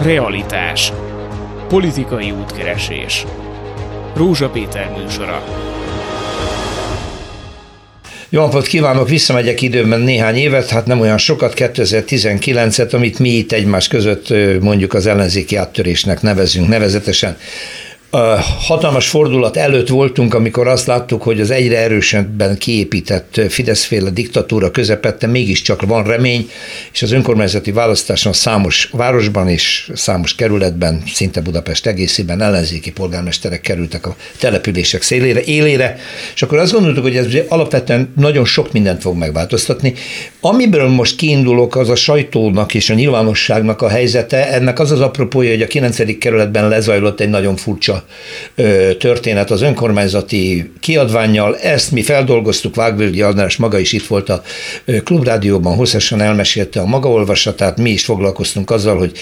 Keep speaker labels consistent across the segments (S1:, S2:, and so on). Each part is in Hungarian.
S1: Realitás. Politikai útkeresés. Rózsa Péter műsora.
S2: Jó napot kívánok, visszamegyek időben néhány évet, hát nem olyan sokat, 2019-et, amit mi itt egymás között mondjuk az ellenzéki áttörésnek nevezünk, nevezetesen hatalmas fordulat előtt voltunk, amikor azt láttuk, hogy az egyre erősebben kiépített Fideszféle diktatúra közepette mégiscsak van remény, és az önkormányzati választáson számos városban és számos kerületben, szinte Budapest egészében ellenzéki polgármesterek kerültek a települések szélére, élére, és akkor azt gondoltuk, hogy ez alapvetően nagyon sok mindent fog megváltoztatni. Amiből most kiindulok, az a sajtónak és a nyilvánosságnak a helyzete, ennek az az apropója, hogy a 9. kerületben lezajlott egy nagyon furcsa történet az önkormányzati kiadványjal. Ezt mi feldolgoztuk, Vágvölgyi András maga is itt volt a klubrádióban, hosszasan elmesélte a maga olvasatát, mi is foglalkoztunk azzal, hogy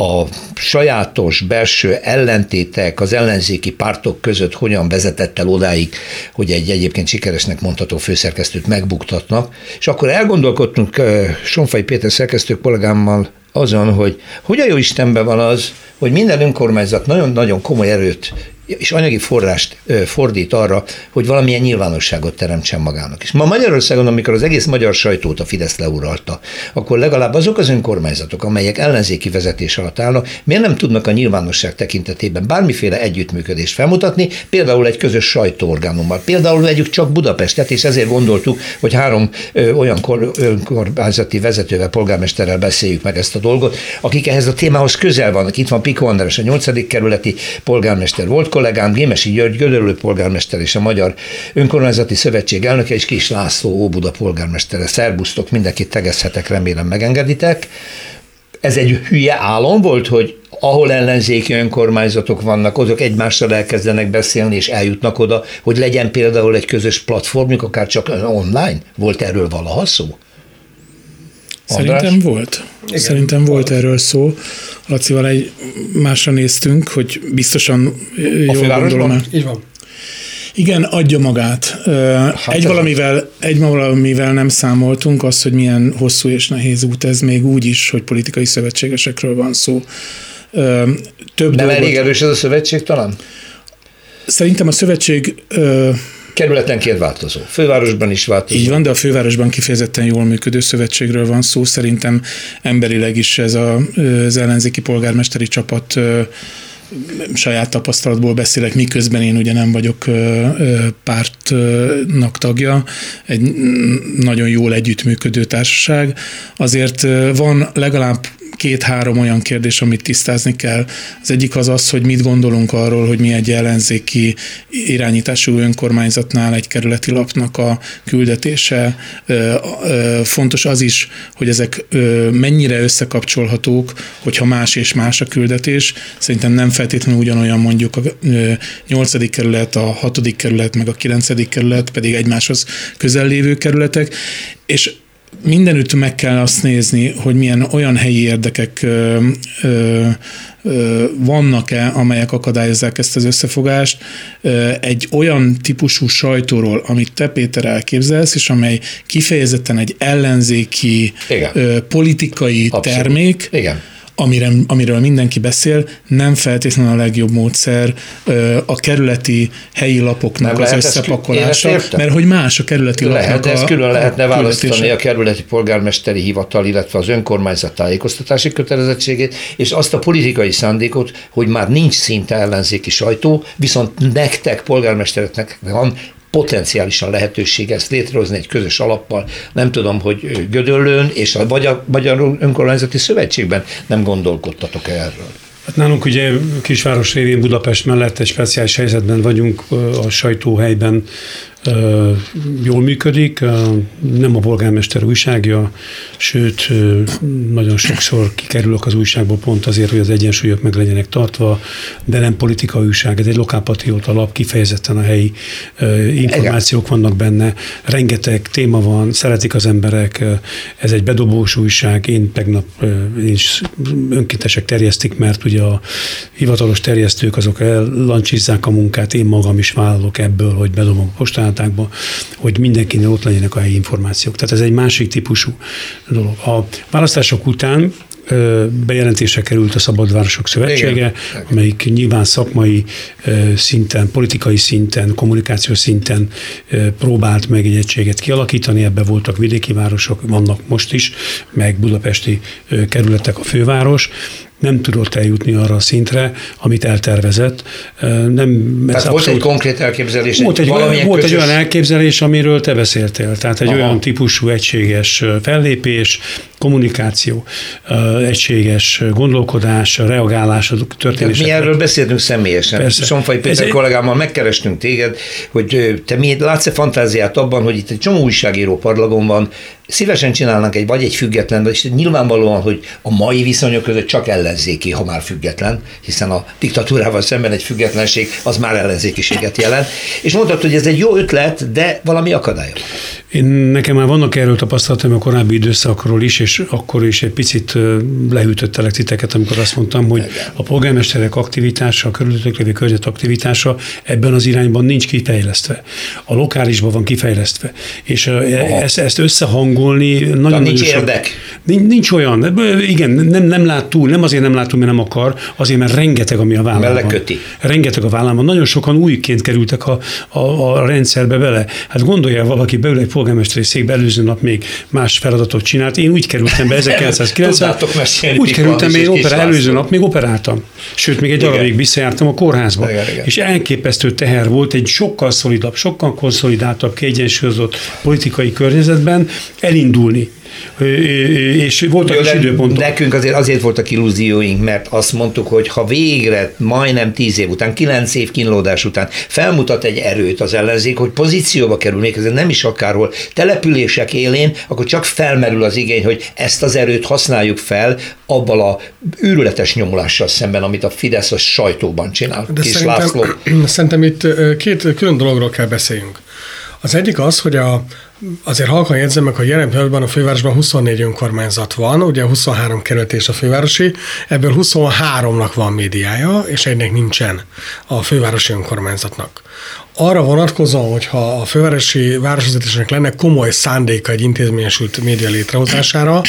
S2: a sajátos belső ellentétek az ellenzéki pártok között hogyan vezetett el odáig, hogy egy egyébként sikeresnek mondható főszerkesztőt megbuktatnak. És akkor elgondolkodtunk Sonfai Péter szerkesztő kollégámmal azon, hogy hogyan jó Istenben van az, hogy minden önkormányzat nagyon-nagyon komoly erőt és anyagi forrást fordít arra, hogy valamilyen nyilvánosságot teremtsen magának. És ma Magyarországon, amikor az egész magyar sajtót a Fidesz leuralta, akkor legalább azok az önkormányzatok, amelyek ellenzéki vezetés alatt állnak, miért nem tudnak a nyilvánosság tekintetében bármiféle együttműködést felmutatni, például egy közös sajtóorgánummal. Például vegyük csak Budapestet, és ezért gondoltuk, hogy három olyan kor, önkormányzati vezetővel, polgármesterrel beszéljük meg ezt a dolgot, akik ehhez a témához közel vannak. Itt van Piko András, a 8. kerületi polgármester volt kollégám Gémesi György, Gödörlő polgármester és a Magyar Önkormányzati Szövetség elnöke, és Kis László Óbuda polgármestere. Szerbusztok, mindenkit tegezhetek, remélem megengeditek. Ez egy hülye álom volt, hogy ahol ellenzéki önkormányzatok vannak, azok egymással elkezdenek beszélni, és eljutnak oda, hogy legyen például egy közös platformjuk, akár csak online. Volt erről valaha szó?
S3: András? Szerintem volt. Igen. Szerintem volt erről szó. Lacival egy másra néztünk, hogy biztosan
S2: a jól gondolom.
S3: Így van. Igen, adja magát. Hát egy, valamivel, egy valamivel nem számoltunk, az, hogy milyen hosszú és nehéz út ez, még úgy is, hogy politikai szövetségesekről van szó.
S2: Több nem dolgot... elég erős ez a szövetség talán?
S3: Szerintem a szövetség
S2: kerületenként változó. Fővárosban is változó.
S3: Így van, de a fővárosban kifejezetten jól működő szövetségről van szó. Szerintem emberileg is ez a, az ellenzéki polgármesteri csapat saját tapasztalatból beszélek, miközben én ugye nem vagyok pártnak tagja, egy nagyon jól együttműködő társaság. Azért van legalább két-három olyan kérdés, amit tisztázni kell. Az egyik az az, hogy mit gondolunk arról, hogy mi egy ellenzéki irányítású önkormányzatnál egy kerületi lapnak a küldetése. Fontos az is, hogy ezek mennyire összekapcsolhatók, hogyha más és más a küldetés. Szerintem nem feltétlenül ugyanolyan mondjuk a nyolcadik kerület, a hatodik kerület, meg a kilencedik kerület, pedig egymáshoz közel lévő kerületek, és mindenütt meg kell azt nézni, hogy milyen olyan helyi érdekek ö, ö, vannak-e, amelyek akadályozzák ezt az összefogást. Egy olyan típusú sajtóról, amit te Péter elképzelsz, és amely kifejezetten egy ellenzéki ö, politikai Abszolút. termék,
S2: Igen
S3: amire, amiről mindenki beszél, nem feltétlenül a legjobb módszer a kerületi helyi lapoknak nem az összepakolása, mert hogy más a kerületi
S2: lehet,
S3: lapnak
S2: de ezt külön lehetne választani a kerületi polgármesteri hivatal, illetve az önkormányzat tájékoztatási kötelezettségét, és azt a politikai szándékot, hogy már nincs szinte ellenzéki sajtó, viszont nektek, polgármestereknek van potenciálisan lehetőség ezt létrehozni egy közös alappal, nem tudom, hogy Gödöllőn és a Magyar, Magyar Önkormányzati Szövetségben nem gondolkodtatok erről?
S4: Hát nálunk ugye kisváros révén Budapest mellett egy speciális helyzetben vagyunk a sajtóhelyben jól működik, nem a polgármester újságja, sőt, nagyon sokszor kikerülök az újságból pont azért, hogy az egyensúlyok meg legyenek tartva, de nem politikai újság, ez egy lokálpatrióta lap, kifejezetten a helyi információk vannak benne, rengeteg téma van, szeretik az emberek, ez egy bedobós újság, én tegnap én is önkéntesek terjesztik, mert ugye a hivatalos terjesztők azok ellancsizzák a munkát, én magam is vállalok ebből, hogy bedobom a postán, pillanatákban, hogy mindenkinél ott legyenek a helyi információk. Tehát ez egy másik típusú dolog. A választások után bejelentése került a Szabadvárosok Szövetsége, Igen. amelyik nyilván szakmai szinten, politikai szinten, kommunikációs szinten próbált meg egy egységet kialakítani, ebbe voltak vidéki városok, vannak most is, meg budapesti kerületek a főváros, nem tudott eljutni arra a szintre, amit eltervezett. Nem,
S2: Tehát volt egy konkrét elképzelés?
S4: Volt egy, egy volt közös... egy olyan elképzelés, amiről te beszéltél. Tehát egy Aha. olyan típusú egységes fellépés, kommunikáció, egységes gondolkodás, reagálás a történésekre.
S2: Mi erről beszéltünk személyesen. Persze. Sonfai Péter egy... kollégámmal megkerestünk téged, hogy te mi látsz-e fantáziát abban, hogy itt egy csomó újságíró parlagon van, szívesen csinálnak egy vagy egy független, és nyilvánvalóan, hogy a mai viszonyok között csak ellenzéki, ha már független, hiszen a diktatúrával szemben egy függetlenség az már ellenzékiséget jelent. És mondtad, hogy ez egy jó ötlet, de valami akadály.
S4: Én nekem már vannak erről tapasztalatom a korábbi időszakról is, és akkor is egy picit lehűtöttelek titeket, amikor azt mondtam, hogy a polgármesterek aktivitása, a körülöttük lévő környezet aktivitása ebben az irányban nincs kifejlesztve. A lokálisban van kifejlesztve. És ezt, ezt összehangolni nagyon,
S2: nagyon nincs sok, érdek.
S4: Nincs, nincs olyan. Igen, nem, nem lát túl, nem azért nem lát túl, mert nem akar, azért, mert rengeteg, ami a vállában.
S2: Köti.
S4: Rengeteg a vállában. Nagyon sokan újként kerültek a, a, a rendszerbe bele. Hát gondolja valaki beül egy polgármesteri székbe, előző nap még más feladatot csinált. Én úgy kerültem be 1990. úgy kerültem én operá, előző nap még operáltam. Sőt, még egy darabig visszajártam a kórházba. Igen, igen. És elképesztő teher volt egy sokkal szolidabb, sokkal konszolidáltabb, kiegyensúlyozott politikai környezetben elindulni és voltak Jó, is időpontok.
S2: Nekünk azért, azért voltak illúzióink, mert azt mondtuk, hogy ha végre majdnem tíz év után, kilenc év kínlódás után felmutat egy erőt az ellenzék, hogy pozícióba kerül, még ez nem is akárhol, települések élén, akkor csak felmerül az igény, hogy ezt az erőt használjuk fel abban a őrületes nyomulással szemben, amit a Fidesz a sajtóban csinál.
S5: De szerintem, László. szerintem itt két külön dologról kell beszéljünk. Az egyik az, hogy a, azért halkan jegyzem meg, hogy jelen pillanatban a fővárosban 24 önkormányzat van, ugye 23 kerület és a fővárosi, ebből 23-nak van médiája, és egynek nincsen a fővárosi önkormányzatnak. Arra vonatkozóan, hogyha a fővárosi városvezetésnek lenne komoly szándéka egy intézményesült média létrehozására,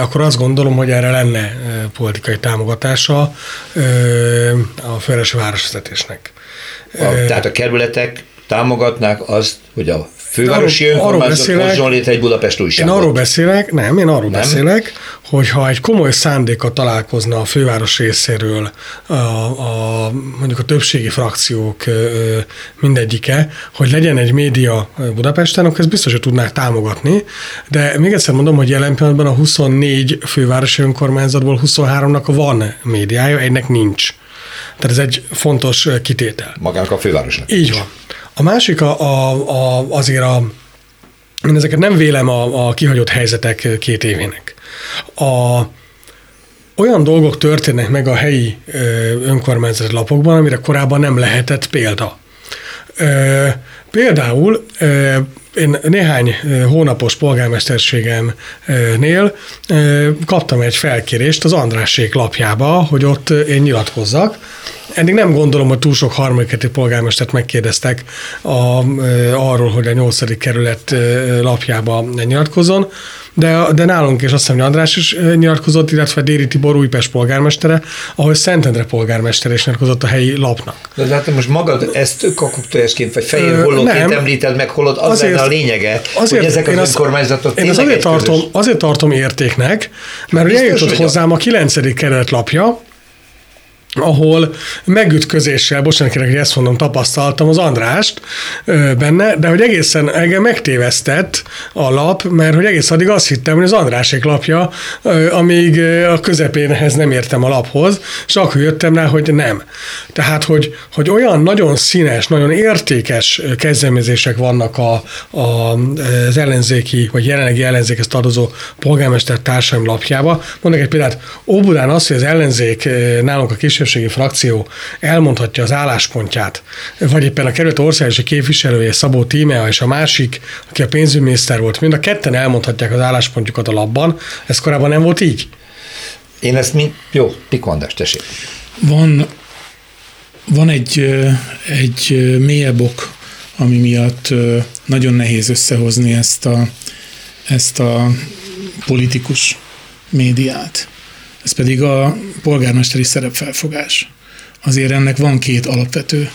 S5: akkor azt gondolom, hogy erre lenne politikai támogatása a fővárosi városvezetésnek.
S2: A, tehát a kerületek támogatnák azt, hogy a fővárosi önkormányzat hozzon létre egy Budapest újságot.
S5: Én arról beszélek, nem, én arról nem? beszélek, hogy ha egy komoly szándéka találkozna a főváros részéről a, a, mondjuk a többségi frakciók mindegyike, hogy legyen egy média Budapesten, akkor ezt biztos, hogy tudnák támogatni, de még egyszer mondom, hogy jelen pillanatban a 24 fővárosi önkormányzatból 23-nak van médiája, egynek nincs. Tehát ez egy fontos kitétel.
S2: Magának a fővárosnak.
S5: Így van. A másik a, a, a, azért a, én ezeket nem vélem a, a kihagyott helyzetek két évének. A, olyan dolgok történnek meg a helyi önkormányzati lapokban, amire korábban nem lehetett példa. Például én néhány hónapos polgármesterségemnél kaptam egy felkérést az Andrássék lapjába, hogy ott én nyilatkozzak. Eddig nem gondolom, hogy túl sok harmadiketi polgármestert megkérdeztek a, arról, hogy a 8. kerület lapjába nyilatkozzon de, de nálunk is azt hiszem, hogy András is nyilatkozott, illetve Déri Tibor Újpest polgármestere, ahol Szentendre polgármester is nyilatkozott a helyi lapnak.
S2: De hát most magad ezt kakuktojásként, vagy fehér hollóként említed meg, holod az azért, lenne a lényege, azért, hogy ezek az önkormányzatok
S5: Én az azért tartom, azért tartom értéknek, mert eljutott hozzám a 9. kerület lapja, ahol megütközéssel, bocsánat kérek, hogy ezt mondom, tapasztaltam az Andrást benne, de hogy egészen engem megtévesztett a lap, mert hogy egész addig azt hittem, hogy az Andrásék lapja, amíg a közepénhez nem értem a laphoz, és akkor jöttem rá, hogy nem. Tehát, hogy, hogy olyan nagyon színes, nagyon értékes kezdeményezések vannak a, a, az ellenzéki, vagy jelenlegi ellenzékhez tartozó polgármester társaim lapjába. Mondok egy példát, Óbudán az, hogy az ellenzék nálunk a kis kisebbségi frakció elmondhatja az álláspontját, vagy éppen a kerület országosi képviselője Szabó Tímea és a másik, aki a pénzügyminiszter volt, mind a ketten elmondhatják az álláspontjukat a labban, ez korábban nem volt így?
S2: Én ezt mind... Jó, Piko András, tessék.
S3: Van, van egy, egy mélyebb ok, ami miatt nagyon nehéz összehozni ezt a, ezt a politikus médiát. Ez pedig a polgármesteri szerepfelfogás. Azért ennek van két alapvető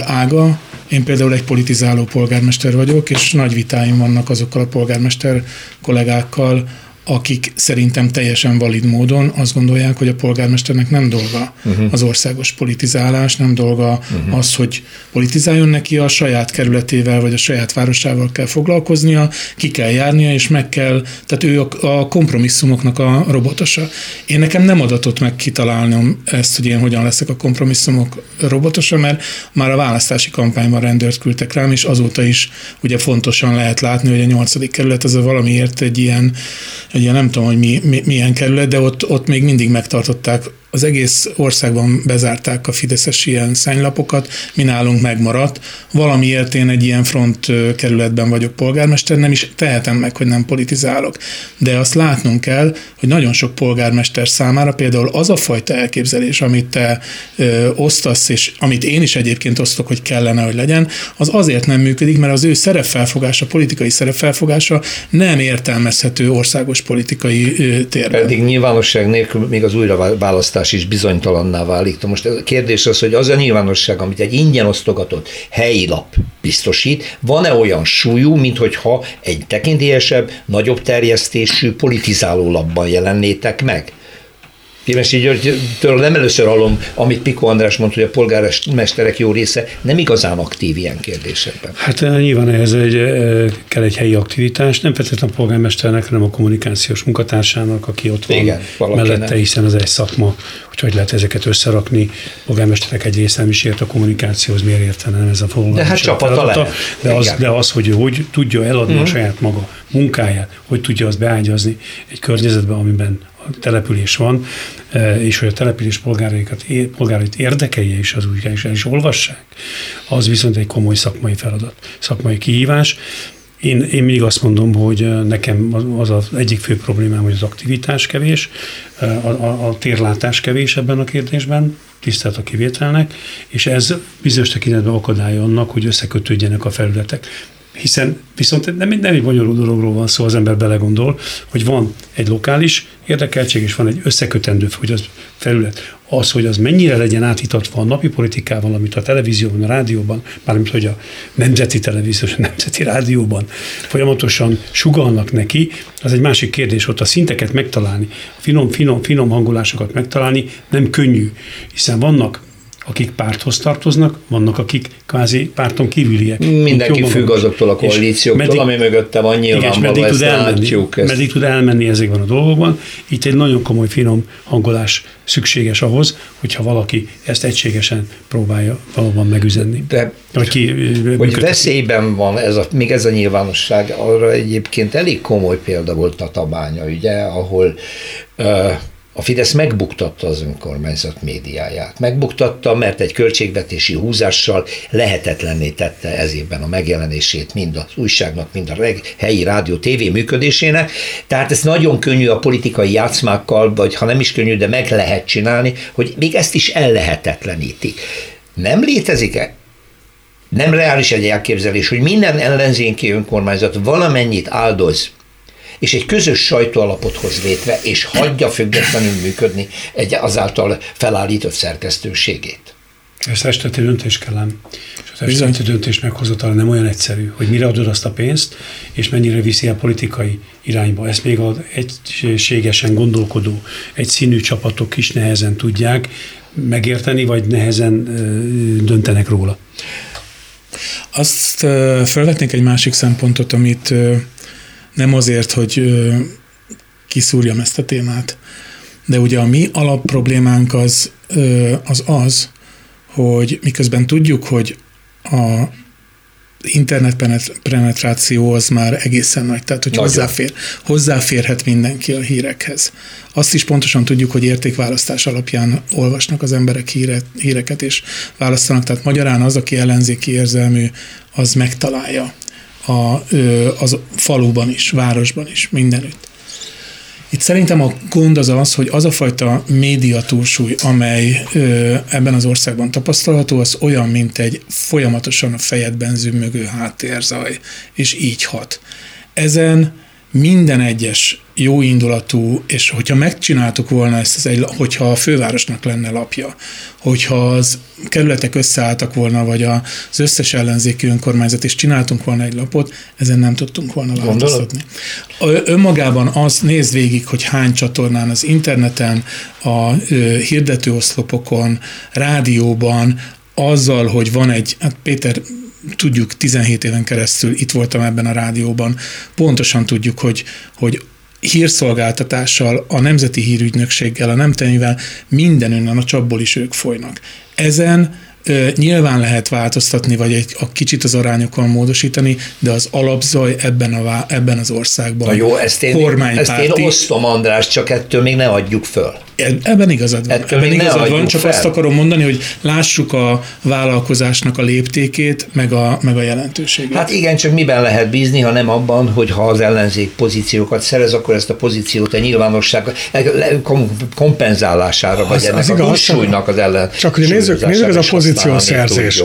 S3: ága. Én például egy politizáló polgármester vagyok, és nagy vitáim vannak azokkal a polgármester kollégákkal, akik szerintem teljesen valid módon azt gondolják, hogy a polgármesternek nem dolga uh-huh. az országos politizálás, nem dolga uh-huh. az, hogy politizáljon neki a saját kerületével vagy a saját városával kell foglalkoznia, ki kell járnia, és meg kell, tehát ő a, a kompromisszumoknak a robotosa. Én nekem nem adatott meg kitalálnom ezt, hogy én hogyan leszek a kompromisszumok robotosa, mert már a választási kampányban rendőrt küldtek rám, és azóta is ugye fontosan lehet látni, hogy a nyolcadik kerület az a valamiért egy ilyen egy ilyen nem tudom, hogy mi, mi, milyen kerület, de ott, ott még mindig megtartották az egész országban bezárták a fideszes ilyen szánylapokat, mi nálunk megmaradt. Valamiért én egy ilyen front kerületben vagyok polgármester, nem is tehetem meg, hogy nem politizálok. De azt látnunk kell, hogy nagyon sok polgármester számára például az a fajta elképzelés, amit te ö, osztasz, és amit én is egyébként osztok, hogy kellene, hogy legyen, az azért nem működik, mert az ő szerepfelfogása, politikai szerepfelfogása nem értelmezhető országos politikai ö, térben.
S2: Pedig nyilvánosság nélkül még az újraválasztás választás is bizonytalanná válik. Most a kérdés az, hogy az a nyilvánosság, amit egy ingyen osztogatott helyi lap biztosít, van-e olyan súlyú, mint hogyha egy tekintélyesebb, nagyobb terjesztésű politizáló lapban jelennétek meg? Kémesi Györgytől nem először hallom, amit Piko András mondta, hogy a polgármesterek jó része nem igazán aktív ilyen kérdésekben.
S4: Hát eh, nyilván ez egy, eh, kell egy helyi aktivitás, nem feltétlenül a polgármesternek, hanem a kommunikációs munkatársának, aki ott van Igen, mellette, hiszen az egy szakma, hogy hogy lehet ezeket összerakni. A polgármesterek egy része nem is ért a kommunikációhoz, miért értene nem ez a
S2: polgármester. De hát csapata lehet.
S4: De az, de az, hogy hogy tudja eladni uh-huh. a mhm. saját maga munkáját, hogy tudja azt beágyazni egy környezetbe, amiben település van, e, és hogy a település polgáraikat, polgárait érdekelje is az újságírást, és olvassák, az viszont egy komoly szakmai feladat, szakmai kihívás. Én, én mindig azt mondom, hogy e, nekem az az egyik fő problémám, hogy az aktivitás kevés, e, a, a, a térlátás kevés ebben a kérdésben, tisztelt a kivételnek, és ez bizonyos tekintetben akadálya annak, hogy összekötődjenek a felületek hiszen viszont nem, nem egy bonyolult dologról van szó, az ember belegondol, hogy van egy lokális érdekeltség, és van egy összekötendő hogy az felület. Az, hogy az mennyire legyen átítatva a napi politikával, amit a televízióban, a rádióban, mármint hogy a nemzeti televíziós, a nemzeti rádióban folyamatosan sugalnak neki, az egy másik kérdés, ott a szinteket megtalálni, a finom, finom, finom hangolásokat megtalálni nem könnyű, hiszen vannak akik párthoz tartoznak, vannak, akik kvázi párton kívüliek.
S2: Mindenki függ azoktól a koalícióktól, meddig, ami mögötte van nyilvánvalóan, meddig tud, elmenni,
S4: látjuk, ezt. meddig tud elmenni ezekben a dolgokban. Itt egy nagyon komoly finom hangolás szükséges ahhoz, hogyha valaki ezt egységesen próbálja valóban megüzenni.
S2: De hogy, ki, hogy veszélyben van ez a, még ez a nyilvánosság, arra egyébként elég komoly példa volt a Tabánya ügye, ahol uh, a Fidesz megbuktatta az önkormányzat médiáját. Megbuktatta, mert egy költségvetési húzással lehetetlenné tette ez évben a megjelenését mind az újságnak, mind a helyi rádió TV működésének. Tehát ez nagyon könnyű a politikai játszmákkal, vagy ha nem is könnyű, de meg lehet csinálni, hogy még ezt is ellehetetlenítik. Nem létezik-e nem reális egy elképzelés, hogy minden ellenzéki önkormányzat valamennyit áldoz és egy közös sajtóalapot hoz létre, és hagyja függetlenül működni egy azáltal felállított szerkesztőségét.
S4: Ez esteti döntés kellem. És az esteti döntés meghozatala nem olyan egyszerű, hogy mire adod azt a pénzt, és mennyire viszi a politikai irányba. Ezt még az egységesen gondolkodó, egy színű csapatok is nehezen tudják megérteni, vagy nehezen döntenek róla.
S3: Azt felvetnék egy másik szempontot, amit nem azért, hogy kiszúrjam ezt a témát, de ugye a mi alapproblémánk az az, az hogy miközben tudjuk, hogy a internet penetráció az már egészen nagy, tehát hogy hozzáfér, hozzáférhet mindenki a hírekhez. Azt is pontosan tudjuk, hogy értékválasztás alapján olvasnak az emberek híre, híreket és választanak, tehát magyarán az, aki ellenzéki érzelmű, az megtalálja a, az faluban is, városban is, mindenütt. Itt szerintem a gond az az, hogy az a fajta média túlsúly, amely ö, ebben az országban tapasztalható, az olyan, mint egy folyamatosan a fejedben zümmögő háttérzaj, és így hat. Ezen minden egyes jó indulatú, és hogyha megcsináltuk volna ezt, az egy, hogyha a fővárosnak lenne lapja, hogyha az kerületek összeálltak volna, vagy az összes ellenzéki önkormányzat, és csináltunk volna egy lapot, ezen nem tudtunk volna változtatni. Önmagában az, nézd végig, hogy hány csatornán az interneten, a hirdetőoszlopokon, rádióban, azzal, hogy van egy, hát Péter tudjuk, 17 éven keresztül itt voltam ebben a rádióban, pontosan tudjuk, hogy, hogy hírszolgáltatással, a Nemzeti Hírügynökséggel, a nemtenivel minden önnen a csapból is ők folynak. Ezen Nyilván lehet változtatni, vagy egy a kicsit az arányokon módosítani, de az alapzaj ebben, a, ebben az országban
S2: Na jó, ezt én, ezt én osztom, András, csak ettől még ne adjuk föl.
S3: Ebben igazad van. Ettől ebben igazad van, csak fel. azt akarom mondani, hogy lássuk a vállalkozásnak a léptékét, meg a, meg a jelentőségét.
S2: Hát igen, csak miben lehet bízni, ha nem abban, hogy ha az ellenzék pozíciókat szerez, akkor ezt a pozíciót a nyilvánosság kompenzálására, az, vagy ennek az a igaz, súlynak az ellen.
S5: Csak hogy nézzük, nézzük ez a pozíciószerzés.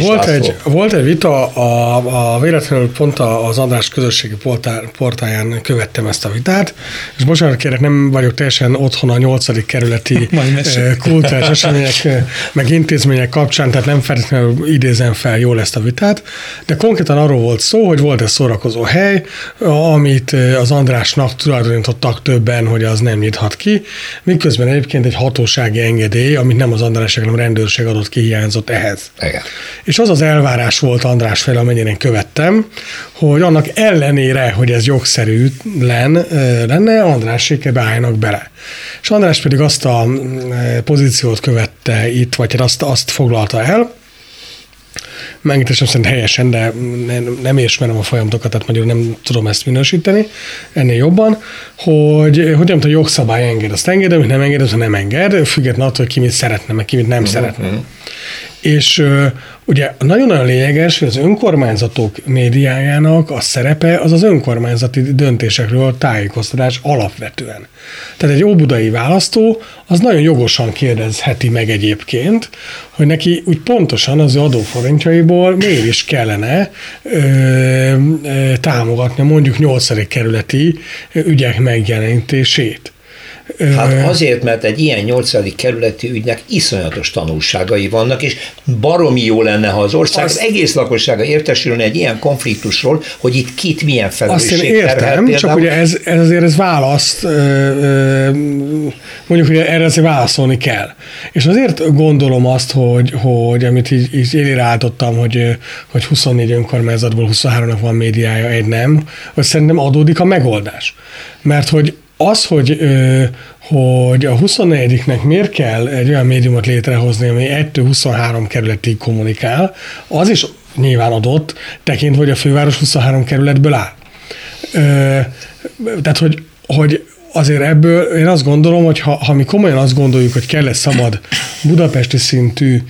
S5: Volt egy, volt egy vita, a, a véletlenül pont az András közösségi portál, portáján követtem ezt a vitát, és bocsánat kérek, nem vagyok teljesen otthon a nyolcadik kerületi kultúrás események, meg intézmények kapcsán, tehát nem feltétlenül idézem fel jól ezt a vitát, de konkrétan arról volt szó, hogy volt egy szórakozó hely, amit az Andrásnak tulajdonítottak többen, hogy az nem nyithat ki, miközben egyébként egy hatósági engedély, amit nem az András, hanem a rendőrség adott ki, hiányzott ehhez. Igen. És az az elvárás volt András fel, amennyire én követtem, hogy annak ellenére, hogy ez jogszerű lenne, Andráséke beálljanak bele. És András pedig azt a mm, pozíciót követte itt, vagy hát azt, azt foglalta el, megítélésem szerint helyesen, de nem, nem ismerem a folyamatokat, tehát magyarul nem tudom ezt minősíteni ennél jobban, hogy, hogy nem a jogszabály enged, azt enged, amit nem enged, azt nem enged, függetlenül attól, hogy ki mit szeretne, meg ki mit nem uh-huh. szeretne. És ugye nagyon-nagyon lényeges, hogy az önkormányzatok médiájának a szerepe az az önkormányzati döntésekről tájékoztatás alapvetően. Tehát egy óbudai választó az nagyon jogosan kérdezheti meg egyébként, hogy neki úgy pontosan az adóforintjaiból miért is kellene ö, ö, támogatni mondjuk 8. kerületi ügyek megjelenítését.
S2: Hát azért, mert egy ilyen nyolcadik kerületi ügynek iszonyatos tanulságai vannak, és baromi jó lenne, ha az ország az egész lakossága értesülne egy ilyen konfliktusról, hogy itt kit milyen felelősség Azt én
S5: értem, terhel, csak ugye ez, ez azért ez választ, mondjuk, hogy erre azért válaszolni kell. És azért gondolom azt, hogy, hogy amit így, így élére álltottam, hogy, hogy 24 önkormányzatból 23-nak van médiája, egy nem, hogy szerintem adódik a megoldás. Mert hogy az, hogy, hogy a 24-nek miért kell egy olyan médiumot létrehozni, ami 1-23 kerületig kommunikál, az is nyilván adott, tekintve, hogy a főváros 23 kerületből áll. Tehát, hogy, hogy azért ebből én azt gondolom, hogy ha, ha mi komolyan azt gondoljuk, hogy kell egy szabad budapesti szintű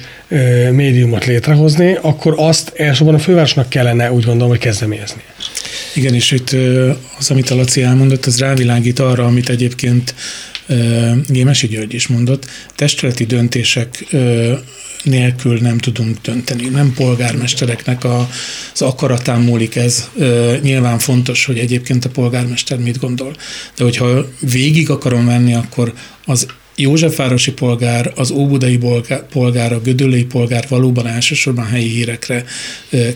S5: médiumot létrehozni, akkor azt elsősorban a fővárosnak kellene úgy gondolom, hogy kezdeményezni.
S3: Igen, és itt az, amit a Laci elmondott, az rávilágít arra, amit egyébként Gémesi György is mondott, testületi döntések nélkül nem tudunk dönteni. Nem polgármestereknek a, az akaratán múlik ez. Nyilván fontos, hogy egyébként a polgármester mit gondol. De hogyha végig akarom venni, akkor az Józsefvárosi polgár, az Óbudai polgár, a Gödöllői polgár valóban elsősorban helyi hírekre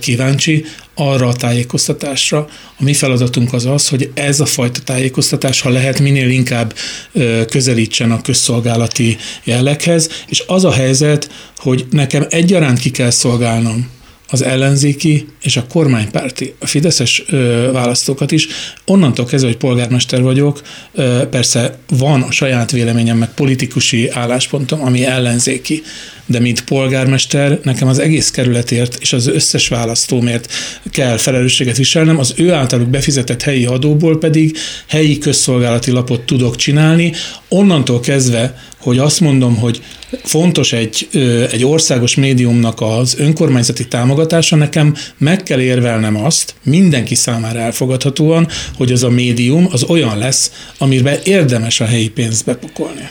S3: kíváncsi, arra a tájékoztatásra. A mi feladatunk az az, hogy ez a fajta tájékoztatás, ha lehet, minél inkább közelítsen a közszolgálati jelleghez, és az a helyzet, hogy nekem egyaránt ki kell szolgálnom az ellenzéki és a kormánypárti, a fideszes választókat is. Onnantól kezdve, hogy polgármester vagyok, persze van a saját véleményem, meg politikusi álláspontom, ami ellenzéki, de mint polgármester nekem az egész kerületért és az összes választómért kell felelősséget viselnem, az ő általuk befizetett helyi adóból pedig helyi közszolgálati lapot tudok csinálni, onnantól kezdve, hogy azt mondom, hogy fontos egy, egy országos médiumnak az önkormányzati támogatása, nekem meg kell érvelnem azt, mindenki számára elfogadhatóan, hogy az a médium az olyan lesz, amiben érdemes a helyi pénzt bepakolni.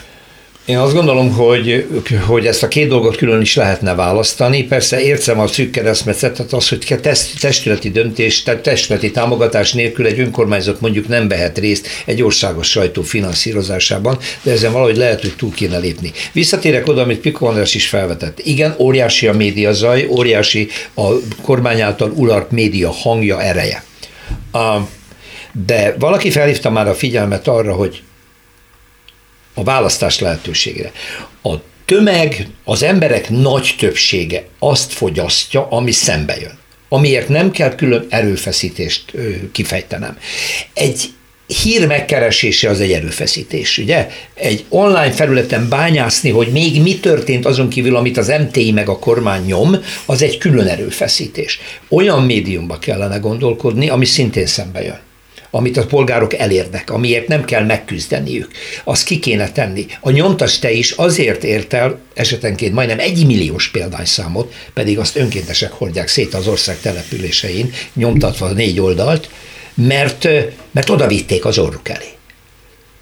S2: Én azt gondolom, hogy, hogy ezt a két dolgot külön is lehetne választani. Persze értsem a szűk keresztmetszetet, az, hogy testületi döntés, tehát testületi támogatás nélkül egy önkormányzat mondjuk nem vehet részt egy országos sajtó finanszírozásában, de ezen valahogy lehet, hogy túl kéne lépni. Visszatérek oda, amit Piko András is felvetett. Igen, óriási a média zaj, óriási a kormány által ulart média hangja, ereje. De valaki felhívta már a figyelmet arra, hogy a választás lehetőségére. A tömeg, az emberek nagy többsége azt fogyasztja, ami szembe jön amiért nem kell külön erőfeszítést kifejtenem. Egy hír megkeresése az egy erőfeszítés, ugye? Egy online felületen bányászni, hogy még mi történt azon kívül, amit az MTI meg a kormány nyom, az egy külön erőfeszítés. Olyan médiumba kellene gondolkodni, ami szintén szembe jön amit a polgárok elérnek, amiért nem kell megküzdeniük. Azt ki kéne tenni. A nyomtas te is azért ért el esetenként majdnem egy milliós példányszámot, pedig azt önkéntesek hordják szét az ország településein, nyomtatva négy oldalt, mert, mert oda vitték az orruk elé.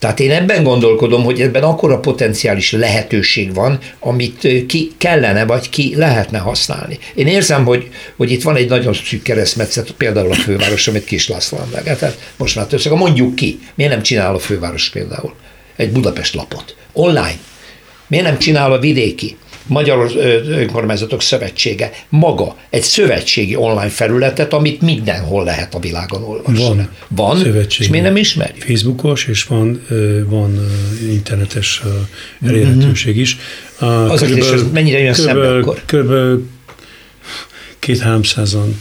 S2: Tehát én ebben gondolkodom, hogy ebben akkora potenciális lehetőség van, amit ki kellene, vagy ki lehetne használni. Én érzem, hogy, hogy itt van egy nagyon szűk keresztmetszet, például a főváros, amit Kis László Tehát most már többször, mondjuk ki, miért nem csinál a főváros például egy Budapest lapot, online, miért nem csinál a vidéki, Magyar Önkormányzatok Szövetsége maga egy szövetségi online felületet, amit mindenhol lehet a világon olvasni.
S4: Van.
S2: Van? Szövetség. És miért nem ismeri?
S4: Facebookos, és van, van internetes elérhetőség is.
S2: Az körülbelül, ez mennyire jön szembe akkor?
S4: Körülbelül két-háromszázan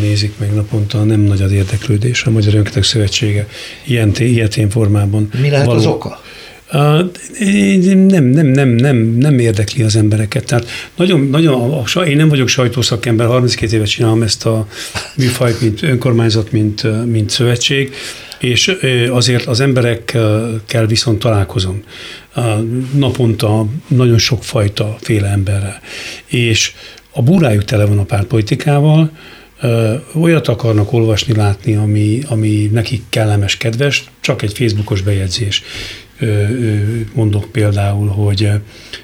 S4: nézik meg naponta, nem nagy az érdeklődés a Magyar Önkötek Szövetsége ilyen, ilyen formában.
S2: Mi lehet való, az oka?
S4: Nem, nem, nem, nem, nem érdekli az embereket. Tehát nagyon, nagyon, én nem vagyok sajtószakember, 32 évet csinálom ezt a műfajt, mint önkormányzat, mint, mint szövetség, és azért az emberekkel viszont találkozom. Naponta nagyon sok fajta féle emberrel. És a búrájuk tele van a pártpolitikával, olyat akarnak olvasni, látni, ami, ami nekik kellemes, kedves, csak egy Facebookos bejegyzés mondok például, hogy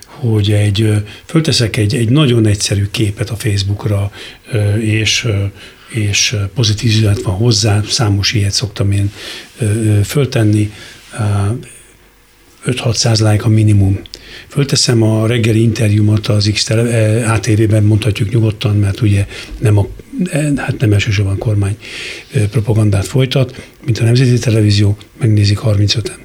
S4: hogy egy, fölteszek egy, egy nagyon egyszerű képet a Facebookra, és, és pozitív üzenet van hozzá, számos ilyet szoktam én föltenni, 5-600 like a minimum. Fölteszem a reggeli interjúmat az X ATV-ben, mondhatjuk nyugodtan, mert ugye nem a, hát nem elsősorban kormány propagandát folytat, mint a Nemzeti Televízió, megnézik 35-en.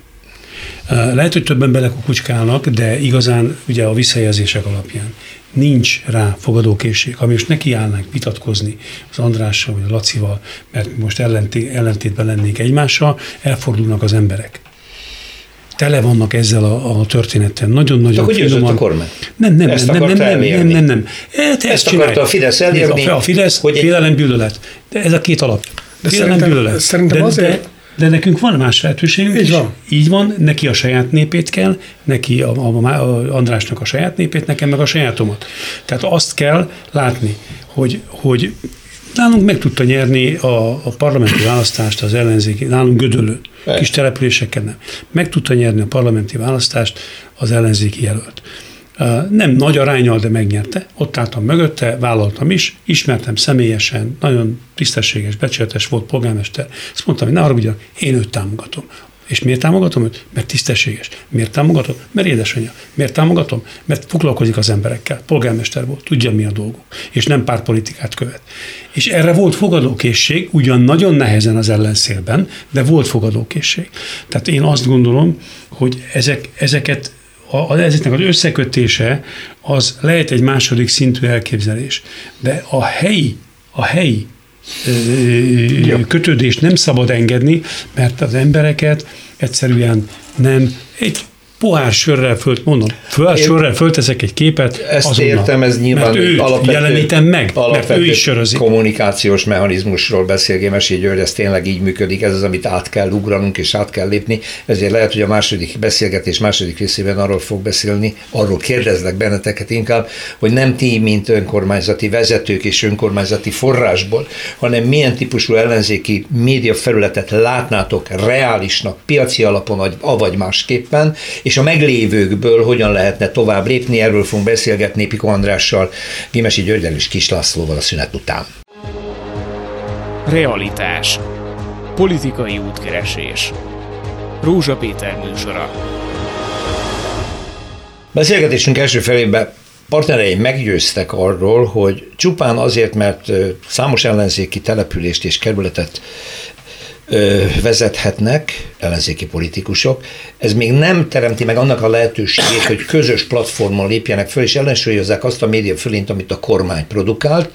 S4: Lehet, hogy többen belekukucskálnak, de igazán ugye a visszajelzések alapján nincs rá fogadókészség. Ha most nekiállnánk vitatkozni az Andrással vagy a Lacival, mert most ellenté, ellentétben lennénk egymással, elfordulnak az emberek tele vannak ezzel a, a történettel. Nagyon-nagyon
S2: Akkor finoman. a kormány.
S4: Nem, nem, Ezt nem, nem, nem, nem, nem, nem.
S2: Ezt, ezt akarta a Fidesz elérni.
S4: A, a Fidesz, hogy félelem, bűlölet. De ez a két alap.
S5: De félelem, bűlölet. Szerintem de, azért... De,
S4: de nekünk van más lehetőségünk
S5: Így is. van.
S4: Így van, neki a saját népét kell, neki a, a, a Andrásnak a saját népét, nekem meg a sajátomat. Tehát azt kell látni, hogy, hogy nálunk meg tudta nyerni a, a parlamenti választást az ellenzéki, nálunk Gödölő, kis településeken nem. Meg tudta nyerni a parlamenti választást az ellenzéki jelölt. Nem nagy arányal, de megnyerte. Ott álltam mögötte, vállaltam is, ismertem személyesen, nagyon tisztességes, becsületes volt polgármester. Azt mondtam, hogy ne haragudjon, én őt támogatom. És miért támogatom őt? Mert tisztességes. Miért támogatom? Mert édesanyja. Miért támogatom? Mert foglalkozik az emberekkel. Polgármester volt, tudja mi a dolguk. És nem pártpolitikát követ. És erre volt fogadókészség, ugyan nagyon nehezen az ellenszélben, de volt fogadókészség. Tehát én azt gondolom, hogy ezek, ezeket a, ezeknek az összekötése az lehet egy második szintű elképzelés, de a helyi, a helyi kötődést nem szabad engedni, mert az embereket egyszerűen nem. Egy pohár sörrel fölt, mondom, pohár sörrel fölteszek egy képet,
S2: Ezt azonnal, értem, ez nyilván
S4: mert őt alapvető, jelenítem meg,
S2: alapvető mert ő is sörözik. kommunikációs mechanizmusról beszél Gémesi György, ez tényleg így működik, ez az, amit át kell ugranunk és át kell lépni, ezért lehet, hogy a második beszélgetés második részében arról fog beszélni, arról kérdezlek benneteket inkább, hogy nem ti, mint önkormányzati vezetők és önkormányzati forrásból, hanem milyen típusú ellenzéki média felületet látnátok reálisnak, piaci alapon, avagy másképpen, és a meglévőkből hogyan lehetne tovább lépni. Erről fogunk beszélgetni Piko Andrással, Gimesi Györgyel és Kis Lászlóval a szünet után.
S1: Realitás. Politikai útkeresés. Rózsa Péter műsora.
S2: Beszélgetésünk első felében partnereim meggyőztek arról, hogy csupán azért, mert számos ellenzéki települést és kerületet vezethetnek ellenzéki politikusok, ez még nem teremti meg annak a lehetőségét, hogy közös platformon lépjenek föl, és ellensúlyozzák azt a média fölint, amit a kormány produkált,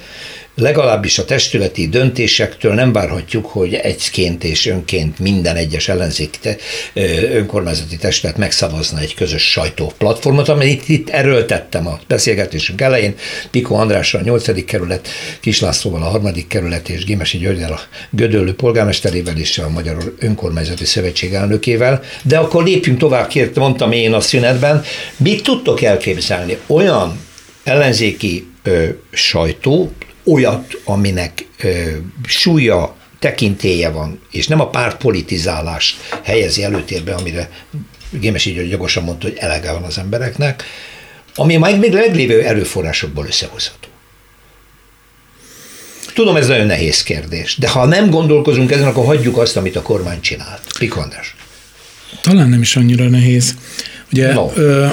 S2: legalábbis a testületi döntésektől nem várhatjuk, hogy egyként és önként minden egyes ellenzék te, önkormányzati testület megszavazna egy közös sajtóplatformot, amit itt erőltettem a beszélgetésünk elején. Piko Andrással a 8. kerület, Kislászlóval a 3. kerület és Gimesi Györgyel a Gödöllő polgármesterével és a Magyar Önkormányzati Szövetség elnökével. De akkor lépjünk tovább, kért, mondtam én a szünetben. Mit tudtok elképzelni? Olyan ellenzéki ö, sajtó, olyat, aminek ö, súlya, tekintélye van, és nem a pártpolitizálást helyezi előtérbe, amire Gémesi György jogosan mondta, hogy elege van az embereknek, ami majd még leglévő erőforrásokból összehozható. Tudom, ez nagyon nehéz kérdés, de ha nem gondolkozunk ezen, akkor hagyjuk azt, amit a kormány csinált. Pikondás.
S3: Talán nem is annyira nehéz. Ugye no. ö,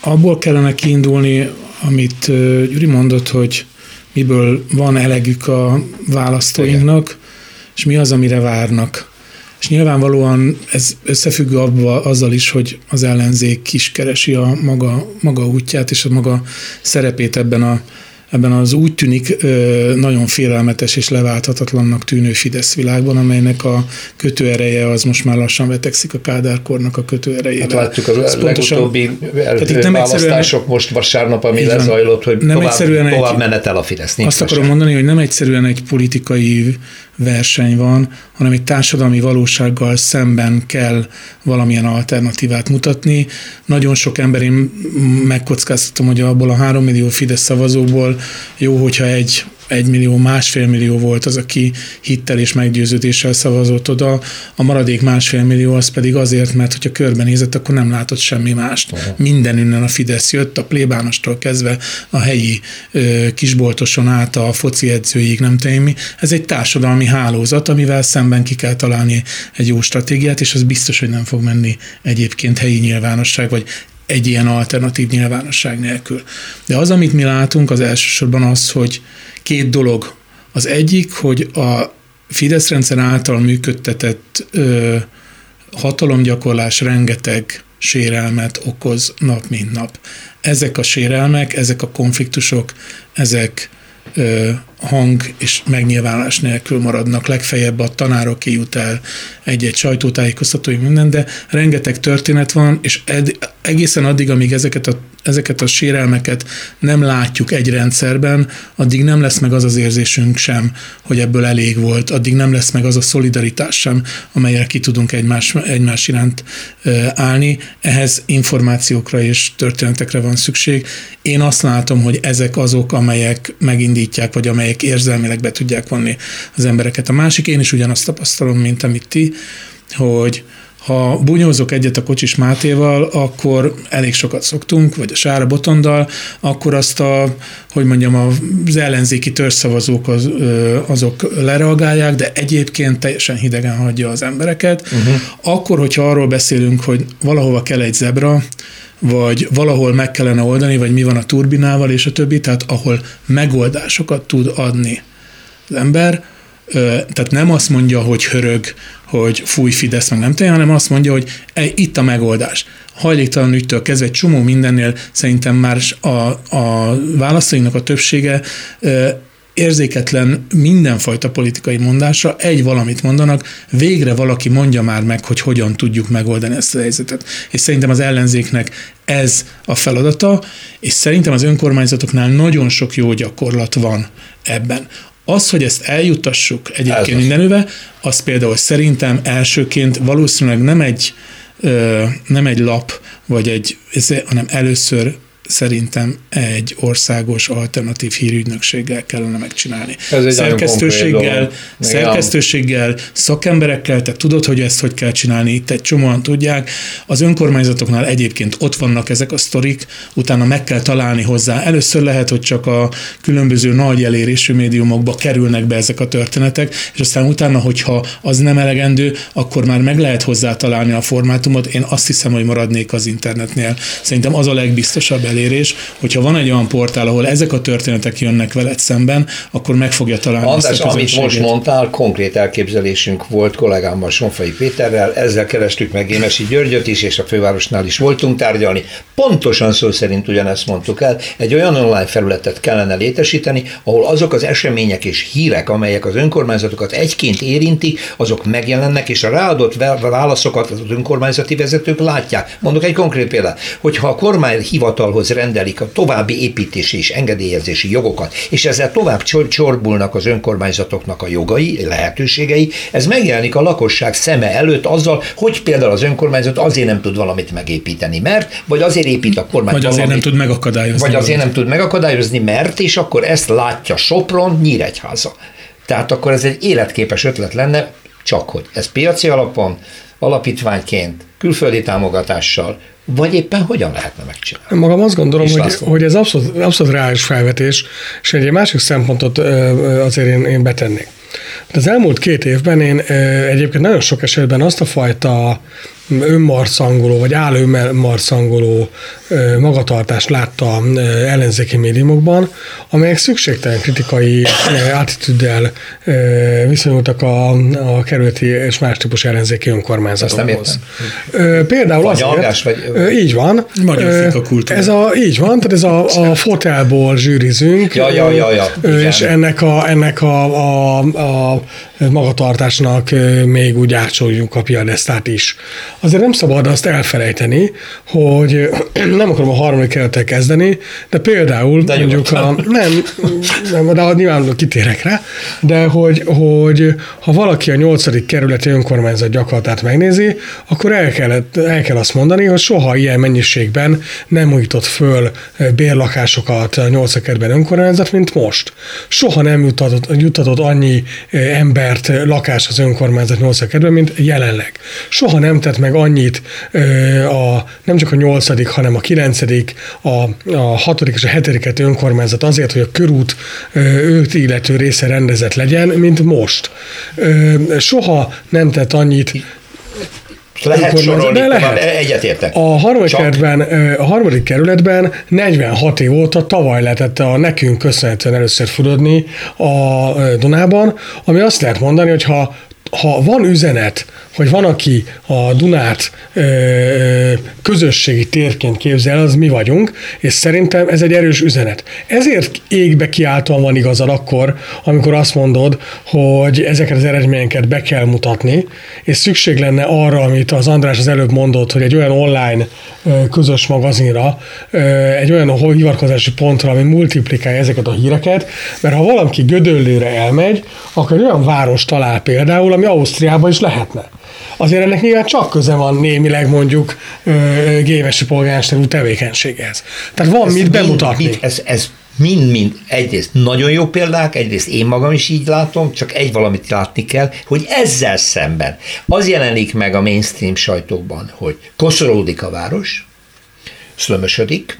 S3: abból kellene kiindulni, amit Gyuri mondott, hogy miből van elegük a választóinknak, Igen. és mi az, amire várnak. És nyilvánvalóan ez összefügg abba, azzal is, hogy az ellenzék is keresi a maga, maga útját és a maga szerepét ebben a ebben az úgy tűnik nagyon félelmetes és leválthatatlannak tűnő Fidesz világban, amelynek a kötőereje az most már lassan vetekszik a Kádárkornak a kötőerejével.
S2: Hát látjuk a Ez legutóbbi nem választások most vasárnap, ami lezajlott, hogy nem tovább, tovább egy, menetel a Fidesz.
S3: Nincs azt akarom mondani, hogy nem egyszerűen egy politikai verseny van, hanem egy társadalmi valósággal szemben kell valamilyen alternatívát mutatni. Nagyon sok ember, én megkockáztatom, hogy abból a három millió Fidesz szavazóból jó, hogyha egy egy millió, másfél millió volt az, aki hittel és meggyőződéssel szavazott oda, a maradék másfél millió az pedig azért, mert hogyha körbenézett, akkor nem látott semmi mást. Aha. Minden innen a Fidesz jött, a plébánostól kezdve a helyi ö, kisboltoson át a foci edzőig, nem tudom mi. Ez egy társadalmi hálózat, amivel szemben ki kell találni egy jó stratégiát, és az biztos, hogy nem fog menni egyébként helyi nyilvánosság, vagy egy ilyen alternatív nyilvánosság nélkül. De az, amit mi látunk, az elsősorban az, hogy két dolog. Az egyik, hogy a Fidesz rendszer által működtetett ö, hatalomgyakorlás rengeteg sérelmet okoz nap mint nap. Ezek a sérelmek, ezek a konfliktusok, ezek ö, hang és megnyilvánulás nélkül maradnak, legfeljebb a tanárok jut el egy-egy sajtótájékoztatói minden, de rengeteg történet van, és ed, egészen addig, amíg ezeket a, ezeket a sérelmeket nem látjuk egy rendszerben, addig nem lesz meg az az érzésünk sem, hogy ebből elég volt, addig nem lesz meg az a szolidaritás sem, amelyel ki tudunk egymás, egymás iránt állni. Ehhez információkra és történetekre van szükség. Én azt látom, hogy ezek azok, amelyek megindítják, vagy amelyek érzelmileg be tudják vonni az embereket. A másik, én is ugyanazt tapasztalom, mint amit ti, hogy ha bunyózok egyet a Kocsis Mátéval, akkor elég sokat szoktunk, vagy a Sára Botondal, akkor azt a, hogy mondjam, az ellenzéki törszavazók az, azok lereagálják, de egyébként teljesen hidegen hagyja az embereket. Uh-huh. Akkor, hogyha arról beszélünk, hogy valahova kell egy zebra, vagy valahol meg kellene oldani, vagy mi van a turbinával, és a többi, tehát ahol megoldásokat tud adni az ember, tehát nem azt mondja, hogy hörög, hogy fúj Fidesz, meg nem tudom, hanem azt mondja, hogy itt a megoldás. Hajléktalan ügytől kezdve egy csomó mindennél szerintem már a, a választóinak a többsége érzéketlen mindenfajta politikai mondásra, egy valamit mondanak, végre valaki mondja már meg, hogy hogyan tudjuk megoldani ezt a helyzetet. És szerintem az ellenzéknek ez a feladata, és szerintem az önkormányzatoknál nagyon sok jó gyakorlat van ebben. Az, hogy ezt eljutassuk egyébként mindenüve, az például szerintem elsőként valószínűleg nem egy, nem egy lap, vagy egy, hanem először szerintem egy országos alternatív hírügynökséggel kellene megcsinálni.
S2: Ez egy
S3: szerkesztőséggel, szerkesztőséggel, szakemberekkel, te tudod, hogy ezt hogy kell csinálni, itt egy csomóan tudják. Az önkormányzatoknál egyébként ott vannak ezek a sztorik, utána meg kell találni hozzá. Először lehet, hogy csak a különböző nagy elérésű médiumokba kerülnek be ezek a történetek, és aztán utána, hogyha az nem elegendő, akkor már meg lehet hozzá találni a formátumot. Én azt hiszem, hogy maradnék az internetnél. Szerintem az a legbiztosabb elérés, hogyha van egy olyan portál, ahol ezek a történetek jönnek veled szemben, akkor meg fogja találni
S2: András, ezt a amit most mondtál, konkrét elképzelésünk volt kollégámmal, Sonfai Péterrel, ezzel kerestük meg Émesi Györgyöt is, és a fővárosnál is voltunk tárgyalni. Pontosan szó szerint ugyanezt mondtuk el, egy olyan online felületet kellene létesíteni, ahol azok az események és hírek, amelyek az önkormányzatokat egyként érinti, azok megjelennek, és a ráadott válaszokat az önkormányzati vezetők látják. Mondok egy konkrét példát, hogyha a kormány hivatalhoz rendelik a további építési és engedélyezési jogokat, és ezzel tovább csorbulnak az önkormányzatoknak a jogai, lehetőségei, ez megjelenik a lakosság szeme előtt azzal, hogy például az önkormányzat azért nem tud valamit megépíteni, mert, vagy azért épít a kormány
S3: Vagy azért valamit, nem tud megakadályozni.
S2: Vagy azért nem tud megakadályozni, mert, és akkor ezt látja Sopron, Nyíregyháza. Tehát akkor ez egy életképes ötlet lenne, csak hogy ez piaci alapon, alapítványként, külföldi támogatással, vagy éppen hogyan lehetne megcsinálni?
S5: Magam azt gondolom, hogy, hogy ez abszolút, abszolút reális felvetés, és egy másik szempontot azért én, én betennék. Az elmúlt két évben én egyébként nagyon sok esetben azt a fajta önmarszangoló, vagy áll önmarszangoló magatartást látta ellenzéki médiumokban, amelyek szükségtelen kritikai attitűddel viszonyultak a, a kerületi és más típusú ellenzéki önkormányzatokhoz. Például azért, vagy... így van.
S3: Magyar
S5: Ez a, így van, tehát ez a, a fotelból zsűrizünk,
S2: ja, ja, ja, ja,
S5: és ennek a, ennek a, a, a magatartásnak még úgy átsoljuk a piadesztát is. Azért nem szabad azt elfelejteni, hogy nem akarom a harmadik kerülettel kezdeni, de például de mondjuk a, nem, nem, de nyilván kitérek rá, de hogy, hogy ha valaki a nyolcadik kerületi önkormányzat gyakorlatát megnézi, akkor el, kellett, el kell azt mondani, hogy soha ilyen mennyiségben nem újított föl bérlakásokat a nyolcadik kerületben önkormányzat, mint most. Soha nem jutatott, jutatott annyi embert lakás az önkormányzat nyolcadik kerületben, mint jelenleg. Soha nem tett meg annyit a, nem csak a nyolcadik, hanem a kilencedik, a, a hatodik és a hetediket önkormányzat azért, hogy a körút őt illető része rendezett legyen, mint most. Soha nem tett annyit
S2: lehet sorolni, de lehet. egyetértek.
S5: A harmadik, kerületben, a harmadik kerületben 46 év óta tavaly lehetett a nekünk köszönhetően először fudodni a Dunában, ami azt lehet mondani, hogy ha ha van üzenet, hogy van, aki a Dunát ö, közösségi térként képzel, az mi vagyunk, és szerintem ez egy erős üzenet. Ezért égbe kiáltóan van igazad akkor, amikor azt mondod, hogy ezeket az eredményeket be kell mutatni, és szükség lenne arra, amit az András az előbb mondott, hogy egy olyan online ö, közös magazinra, ö, egy olyan hivatkozási pontra, ami multiplikálja ezeket a híreket, mert ha valaki Gödöllőre elmegy, akkor olyan város talál például, ami Ausztriában is lehetne. Azért ennek nyilván csak köze van némileg mondjuk gémesi polgármesterű tevékenységhez. Tehát van ez mit bemutatni. Mit,
S2: ez, ez mind-mind egyrészt nagyon jó példák, egyrészt én magam is így látom, csak egy valamit látni kell, hogy ezzel szemben az jelenik meg a mainstream sajtóban, hogy koszorolódik a város, szlömösödik,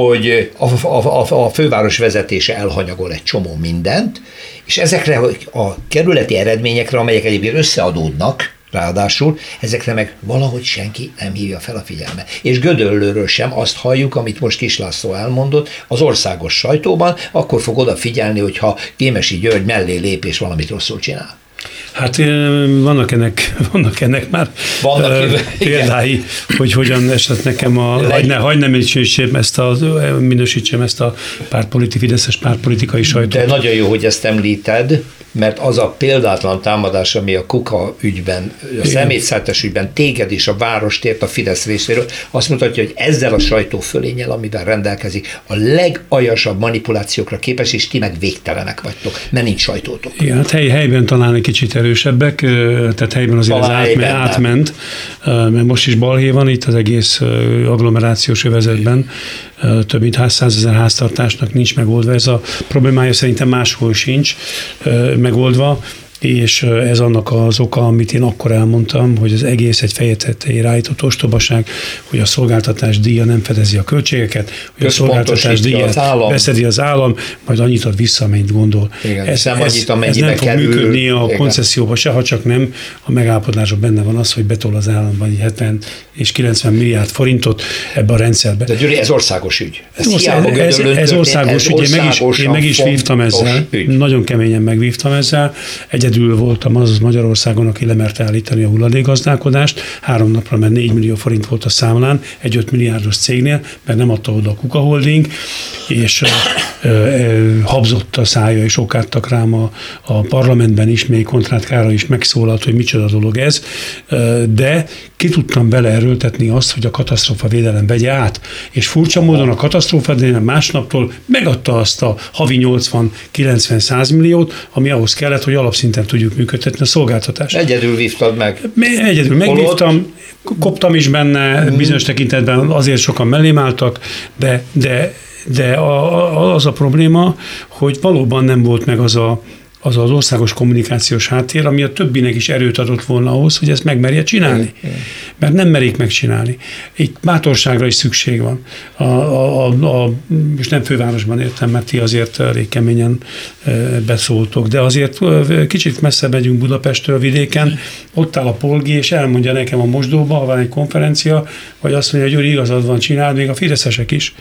S2: hogy a, a, a, a főváros vezetése elhanyagol egy csomó mindent, és ezekre a kerületi eredményekre, amelyek egyébként összeadódnak, ráadásul ezekre meg valahogy senki nem hívja fel a figyelme. És Gödöllőről sem azt halljuk, amit most Kis László elmondott az országos sajtóban, akkor fog odafigyelni, hogyha Gémesi György mellé lép és valamit rosszul csinál.
S4: Hát vannak ennek, vannak ennek már vannak uh, példái, igen. hogy hogyan esett nekem a, hogy ne, hagy nem ezt a, minősítsem ezt a pártpoliti, fideszes pártpolitikai sajtót.
S2: De nagyon jó, hogy ezt említed, mert az a példátlan támadás, ami a Kuka ügyben, a szemétszállítás ügyben téged és a várost ért a Fidesz részéről, azt mutatja, hogy ezzel a sajtófölényel, amivel rendelkezik, a legajasabb manipulációkra képes, és ti meg végtelenek vagytok, mert nincs sajtótok.
S4: Igen, hát hely, helyben talán egy kicsit erősebbek, tehát helyben azért az átment, átment, mert most is balhé van itt az egész agglomerációs övezetben, több mint 100 ezer háztartásnak nincs megoldva. Ez a problémája szerintem máshol sincs megoldva és ez annak az oka, amit én akkor elmondtam, hogy az egész egy feje tetejére állított ostobaság, hogy a szolgáltatás díja nem fedezi a költségeket, hogy a szolgáltatás díja beszedi az állam, majd annyit ad vissza, amennyit gondol.
S2: Igen,
S4: ez,
S2: nem,
S4: ez, ez nem fog kerül. működni a Igen. koncesszióba se, ha csak nem a megállapodásban benne van az, hogy betol az államban 70 és 90 milliárd forintot ebbe a rendszerbe.
S2: De Gyuri, ez országos ügy.
S4: Ez, ez, ez, ez országos ügy, én meg is, én meg is vívtam ezzel, ügy. nagyon keményen megvívtam ezzel. Egyedül voltam az Magyarországon, aki lemerte állítani a hulladékgazdálkodást. Három napra, mert 4 millió forint volt a számlán, egy 5 milliárdos cégnél, mert nem adta oda a Kuka Holding, és habzott a szája, és okáttak rám a, a parlamentben is, még Kontrát Kára is megszólalt, hogy micsoda dolog ez, de ki tudtam vele erőltetni azt, hogy a katasztrófa védelem vegye át. És furcsa módon a katasztrófa védelem másnaptól megadta azt a havi 80-90-100 milliót, ami ahhoz kellett, hogy alapszinten tudjuk működtetni a szolgáltatást.
S2: Egyedül vívtad meg.
S4: Egyedül megvívtam, koptam is benne, hmm. bizonyos tekintetben azért sokan mellém álltak, de, de de az a probléma, hogy valóban nem volt meg az a, az az országos kommunikációs háttér, ami a többinek is erőt adott volna ahhoz, hogy ezt megmerje csinálni. Mert nem merik megcsinálni. Itt bátorságra is szükség van. A, a, a, a, és nem fővárosban értem, mert ti azért elég keményen beszóltok, de azért kicsit messze megyünk Budapestről vidéken, ott áll a polgi, és elmondja nekem a mosdóba, ha van egy konferencia, vagy azt mondja, hogy igazad van, csináld, még a fideszesek is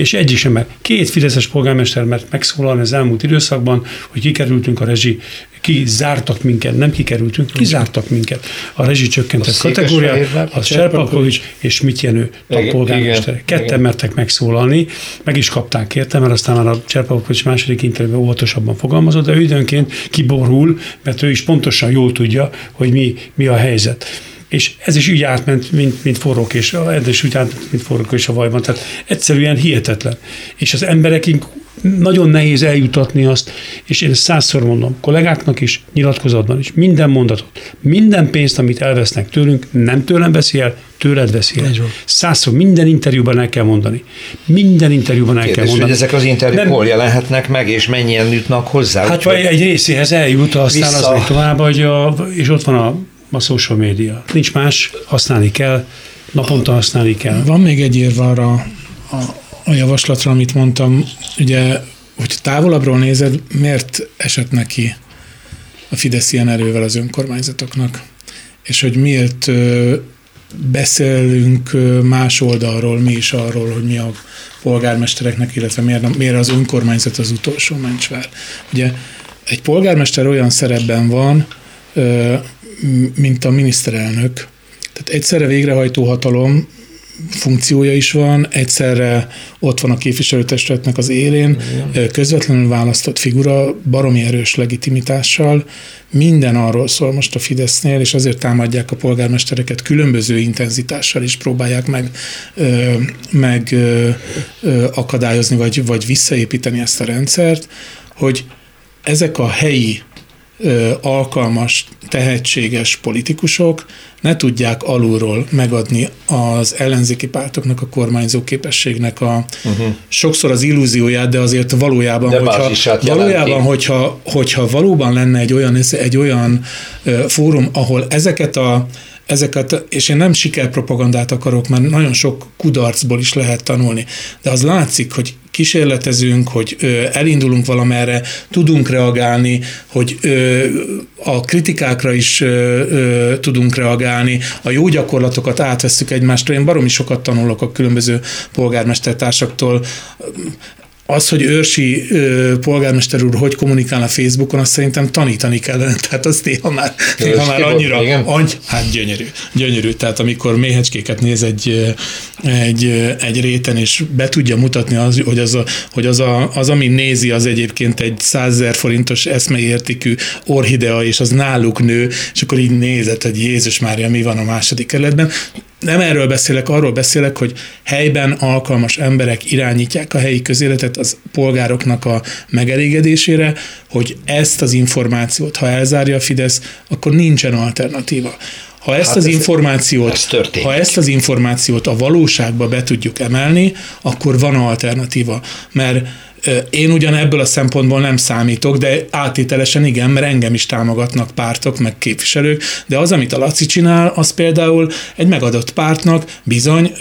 S4: és egyik sem mert Két fideszes polgármester mert megszólalni az elmúlt időszakban, hogy kikerültünk a rezsi, kizártak minket, nem kikerültünk, kizártak minket a rezsi csökkentett kategóriát, a Serpakovics és mit Jenő a polgármester. Ketten igen. mertek megszólalni, meg is kapták érte, mert aztán már a Cserpakovics második interjúban óvatosabban fogalmazott, de időnként kiborul, mert ő is pontosan jól tudja, hogy mi, mi a helyzet és ez is úgy átment, mint, mint forrókés, ez is úgy átment, mint forrókés a vajban. Tehát egyszerűen hihetetlen. És az emberekig nagyon nehéz eljutatni azt, és én százszor mondom, kollégáknak is, nyilatkozatban is, minden mondatot, minden pénzt, amit elvesznek tőlünk, nem tőlem veszi el, tőled veszi el. Százszor, minden interjúban el kell mondani. Minden interjúban el Kérdés, kell mondani.
S2: hogy ezek az interjúk nem, hol jelenhetnek meg, és mennyien jutnak hozzá?
S4: Hát vagy egy részéhez eljut, aztán vissza... az megy tovább, hogy a, és ott van a a social média. Nincs más, használni kell, naponta használni kell.
S3: Van még egy érv arra a, a javaslatra, amit mondtam, ugye, hogy távolabbról nézed, miért esett neki a Fidesz ilyen erővel az önkormányzatoknak, és hogy miért ö, beszélünk más oldalról, mi is arról, hogy mi a polgármestereknek, illetve miért, miért az önkormányzat az utolsó mencsvár. Ugye egy polgármester olyan szerepben van, mint a miniszterelnök. Tehát egyszerre végrehajtó hatalom funkciója is van, egyszerre ott van a képviselőtestületnek az élén, közvetlenül választott figura, baromi erős legitimitással, minden arról szól most a Fidesznél, és azért támadják a polgármestereket különböző intenzitással is próbálják meg, meg akadályozni, vagy, vagy visszaépíteni ezt a rendszert, hogy ezek a helyi alkalmas, tehetséges politikusok ne tudják alulról megadni az ellenzéki pártoknak, a kormányzó képességnek a uh-huh. sokszor az illúzióját, de azért valójában, de hogyha, valójában hogyha, hogyha valóban lenne egy olyan, egy olyan fórum, ahol ezeket a ezeket, és én nem sikerpropagandát akarok, mert nagyon sok kudarcból is lehet tanulni, de az látszik, hogy kísérletezünk, hogy elindulunk valamerre, tudunk reagálni, hogy a kritikákra is tudunk reagálni, a jó gyakorlatokat átveszük egymástra. Én baromi sokat tanulok a különböző polgármestertársaktól, az, hogy őrsi ö, polgármester úr hogy kommunikál a Facebookon, azt szerintem tanítani kellene. Tehát az néha már, néha már annyira, annyi, hát gyönyörű, gyönyörű. Tehát amikor méhecskéket néz egy, egy, egy réten, és be tudja mutatni, az, hogy, az, a, hogy az, a, az, ami nézi, az egyébként egy százezer forintos eszmeértékű orhidea, és az náluk nő, és akkor így nézett, hogy Jézus Mária, mi van a második kerületben nem erről beszélek, arról beszélek, hogy helyben alkalmas emberek irányítják a helyi közéletet az polgároknak a megelégedésére, hogy ezt az információt, ha elzárja a Fidesz, akkor nincsen alternatíva. Ha ezt hát az ez, információt, ez ha ezt az információt a valóságba be tudjuk emelni, akkor van alternatíva. Mert én ugyan ebből a szempontból nem számítok, de átételesen igen, mert engem is támogatnak pártok, meg képviselők, de az, amit a Laci csinál, az például egy megadott pártnak bizony